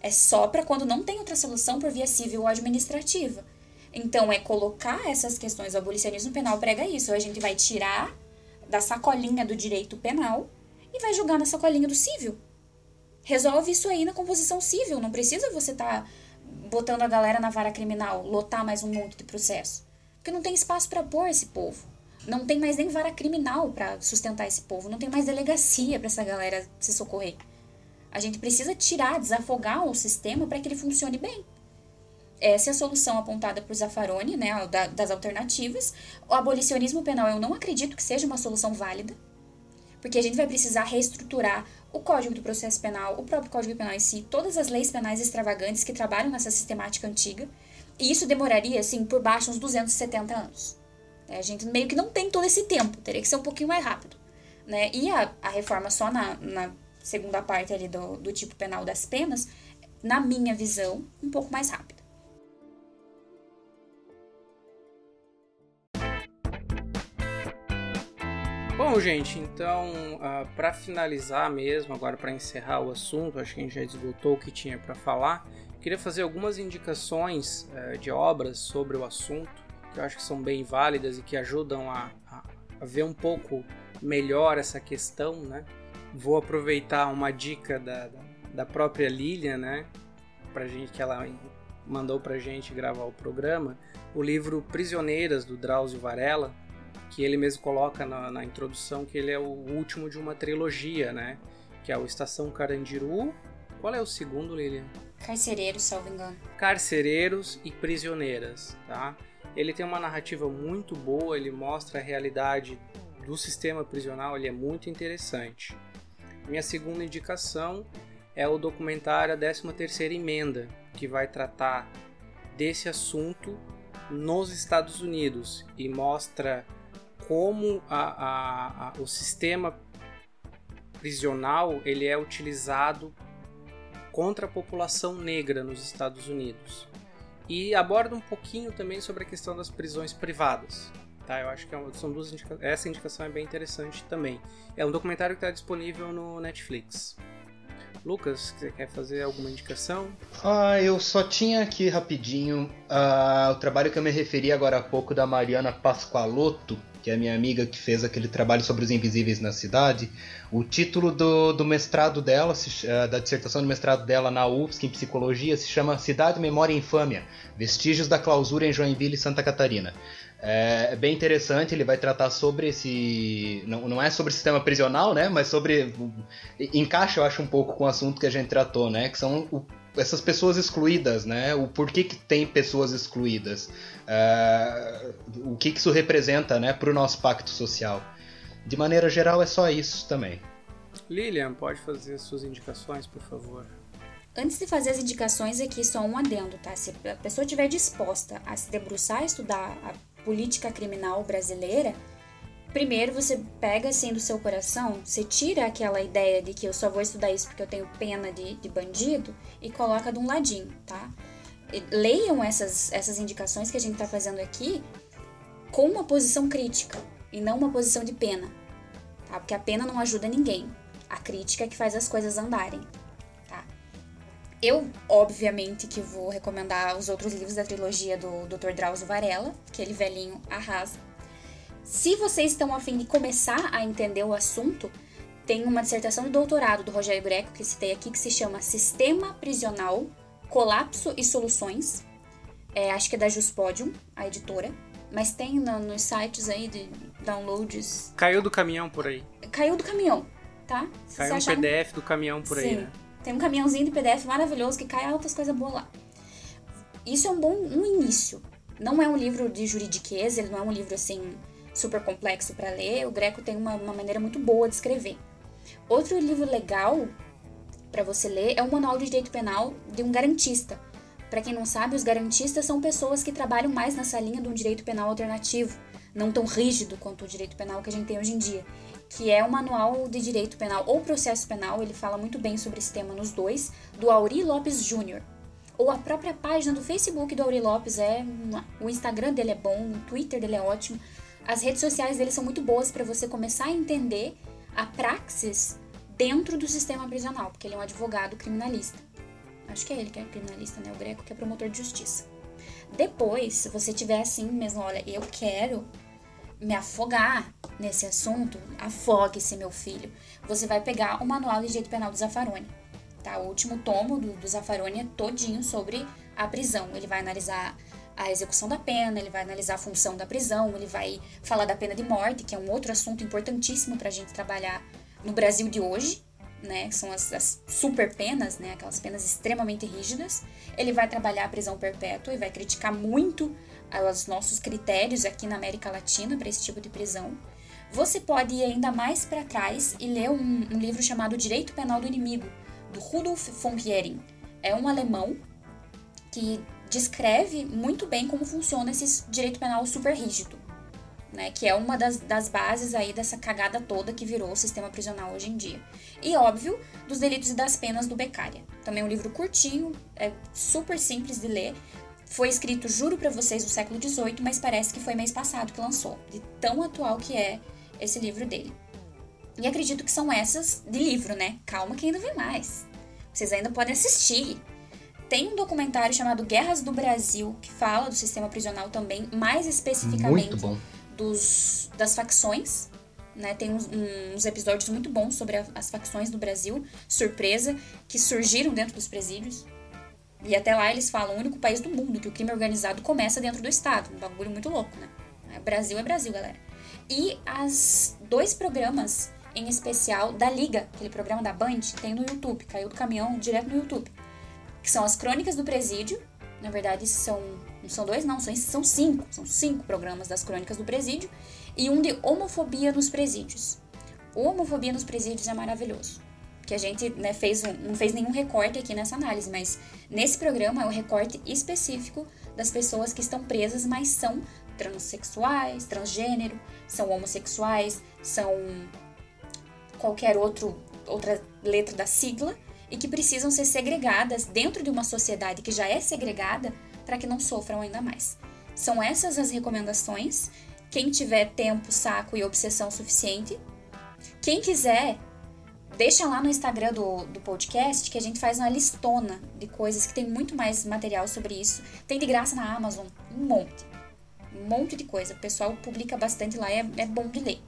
É só para quando não tem outra solução por via civil ou administrativa. Então, é colocar essas questões. O abolicionismo penal prega isso. A gente vai tirar da sacolinha do direito penal e vai jogar na sacolinha do civil. Resolve isso aí na composição civil. Não precisa você estar tá botando a galera na vara criminal, lotar mais um monte de processo. Porque não tem espaço para pôr esse povo. Não tem mais nem vara criminal para sustentar esse povo. Não tem mais delegacia para essa galera se socorrer. A gente precisa tirar, desafogar o sistema para que ele funcione bem. Essa é a solução apontada por Zaffaroni, né, das alternativas. O abolicionismo penal eu não acredito que seja uma solução válida, porque a gente vai precisar reestruturar o Código do Processo Penal, o próprio Código Penal em si, todas as leis penais extravagantes que trabalham nessa sistemática antiga, e isso demoraria, assim, por baixo uns 270 anos. É, a gente meio que não tem todo esse tempo, teria que ser um pouquinho mais rápido. Né? E a, a reforma só na, na segunda parte ali do, do tipo penal das penas, na minha visão, um pouco mais rápida. Bom, gente, então, uh, ah, para finalizar mesmo, agora para encerrar o assunto, acho que a gente já esgotou o que tinha para falar. Queria fazer algumas indicações uh, de obras sobre o assunto, que eu acho que são bem válidas e que ajudam a, a, a ver um pouco melhor essa questão, né? Vou aproveitar uma dica da, da, própria Lilian, né? Pra gente, que ela mandou pra gente gravar o programa, o livro Prisioneiras, do Drauzio Varela, que ele mesmo coloca na, na, introdução que ele é o último de uma trilogia, né? Que é o Estação Carandiru. Qual é o segundo, Lilian? Carcereiros, salvo engano. Carcereiros e Prisioneiras, tá? Ele tem uma narrativa muito boa, ele mostra a realidade do sistema prisional, ele é muito interessante. Minha segunda indicação é o documentário A 13ª Emenda, que vai tratar desse assunto nos Estados Unidos e mostra como a, a, a, o sistema prisional ele é utilizado contra a população negra nos Estados Unidos. E aborda um pouquinho também sobre a questão das prisões privadas. Tá? Eu acho que é são duas indica essa indicação é bem interessante também. É um documentário que está disponível no Netflix. Lucas, você quer fazer alguma indicação? Ah, eu só tinha aqui rapidinho uh, o trabalho que eu me referi agora há pouco da Mariana Pasqualotto, que é a minha amiga que fez aquele trabalho sobre os invisíveis na cidade, o título do, do mestrado dela, se, uh, da dissertação de mestrado dela na UFSC em psicologia, se chama Cidade, Memória e Infâmia: Vestígios da Clausura em Joinville e Santa Catarina. É, é bem interessante, ele vai tratar sobre esse. Não, não é sobre sistema prisional, né? Mas sobre. Encaixa, eu acho, um pouco com o assunto que a gente tratou, né? Que são o essas pessoas excluídas, né? O porquê que tem pessoas excluídas, uh, o que, que isso representa, né, para o nosso pacto social. De maneira geral, é só isso também. Lilian, pode fazer suas indicações, por favor. Antes de fazer as indicações, aqui só um adendo, tá? Se a pessoa estiver disposta a se debruçar a estudar a política criminal brasileira, Primeiro você pega assim do seu coração, você tira aquela ideia de que eu só vou estudar isso porque eu tenho pena de, de bandido e coloca de um ladinho, tá? Leiam essas, essas indicações que a gente está fazendo aqui com uma posição crítica e não uma posição de pena, tá? Porque a pena não ajuda ninguém. A crítica é que faz as coisas andarem, tá? Eu, obviamente, que vou recomendar os outros livros da trilogia do Dr. Drauzio Varela, aquele velhinho arrasa se vocês estão a fim de começar a entender o assunto, tem uma dissertação de doutorado do Rogério Greco, que citei aqui, que se chama Sistema Prisional, Colapso e Soluções. É, acho que é da Juspodium, a editora. Mas tem no, nos sites aí de downloads. Caiu do caminhão por aí. Caiu do caminhão, tá? Se Caiu um PDF do caminhão por Sim. aí, né? Tem um caminhãozinho de PDF maravilhoso que cai altas coisas boas lá. Isso é um bom um início. Não é um livro de juridiqueza, ele não é um livro assim super complexo para ler, o Greco tem uma, uma maneira muito boa de escrever. Outro livro legal para você ler é o Manual de Direito Penal de um garantista. Para quem não sabe, os garantistas são pessoas que trabalham mais nessa linha de um direito penal alternativo, não tão rígido quanto o direito penal que a gente tem hoje em dia, que é o Manual de Direito Penal ou Processo Penal, ele fala muito bem sobre esse tema nos dois, do Auri Lopes Jr. Ou a própria página do Facebook do Auri Lopes é. O Instagram dele é bom, o Twitter dele é ótimo. As redes sociais dele são muito boas para você começar a entender a praxis dentro do sistema prisional, porque ele é um advogado criminalista. Acho que é ele que é criminalista, né? O Greco que é promotor de justiça. Depois, se você tiver assim mesmo, olha, eu quero me afogar nesse assunto, afogue-se, meu filho. Você vai pegar o Manual de Direito Penal do Zaffaroni. Tá? O último tomo do, do Zaffaroni é todinho sobre a prisão. Ele vai analisar a execução da pena, ele vai analisar a função da prisão, ele vai falar da pena de morte, que é um outro assunto importantíssimo para a gente trabalhar no Brasil de hoje, né, são as, as, super penas, né, aquelas penas extremamente rígidas. Ele vai trabalhar a prisão perpétua e vai criticar muito os nossos critérios aqui na América Latina para esse tipo de prisão. Você pode ir ainda mais para trás e ler um, um, livro chamado Direito Penal do Inimigo, do Rudolf von Hering. É um alemão que descreve muito bem como funciona esse direito penal super rígido né, que é uma das, das bases aí dessa cagada toda que virou o sistema prisional hoje em dia. E, óbvio, dos delitos e das penas do Beccaria. Também é um livro curtinho, é super simples de ler. Foi escrito, juro para vocês, no século XVIII, mas parece que foi mês passado que lançou, de tão atual que é esse livro dele. E acredito que são essas de livro, né? Calma que ainda vem mais. Vocês ainda podem assistir. Tem um documentário chamado Guerras do Brasil, que fala do sistema prisional também, mais especificamente. Muito bom dos, das facções. Né, tem uns, uns, episódios muito bons sobre a, as facções do Brasil, surpresa, que surgiram dentro dos presídios. E até lá eles falam, o único país do mundo que o crime organizado começa dentro do Estado. Um bagulho muito louco, né? Brasil é Brasil, galera. E as dois programas em especial da Liga, aquele programa da Band, tem no YouTube, caiu do caminhão direto no YouTube. Que são as Crônicas do Presídio. Na verdade, são são dois, não, são, são cinco. São cinco programas das crônicas do presídio. E um de homofobia nos presídios. Homofobia nos presídios é maravilhoso. Que a gente né, fez um, não fez nenhum recorte aqui nessa análise, mas nesse programa é o recorte específico das pessoas que estão presas, mas são transexuais, transgênero, são homossexuais, são qualquer outro, outra letra da sigla e que precisam ser segregadas dentro de uma sociedade que já é segregada para que não sofram ainda mais. São essas as recomendações. Quem tiver tempo, saco e obsessão suficiente. Quem quiser, deixa lá no Instagram do, do podcast que a gente faz uma listona de coisas que tem muito mais material sobre isso. Tem de graça na Amazon, um monte. Um monte de coisa. O pessoal publica bastante lá, é, é bom de ler.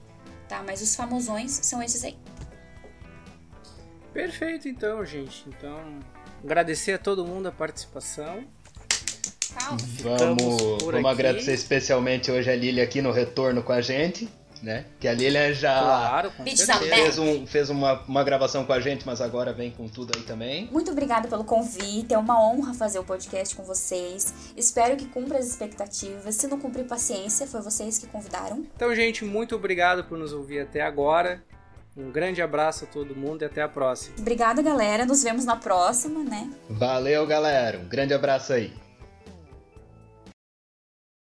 Tá? Mas os famosões são esses aí. Perfeito, então, gente. Então, agradecer a todo mundo a participação. Vamos, vamos agradecer especialmente hoje a Lilia aqui no retorno com a gente. Né? Que a Lilia já claro, fez, um, fez uma, uma gravação com a gente, mas agora vem com tudo aí também. Muito obrigada pelo convite, é uma honra fazer o podcast com vocês. Espero que cumpra as expectativas. Se não cumprir, paciência, foi vocês que convidaram. Então, gente, muito obrigado por nos ouvir até agora. Um grande abraço a todo mundo e até a próxima. Obrigada, galera. Nos vemos na próxima, né? Valeu, galera. Um grande abraço aí.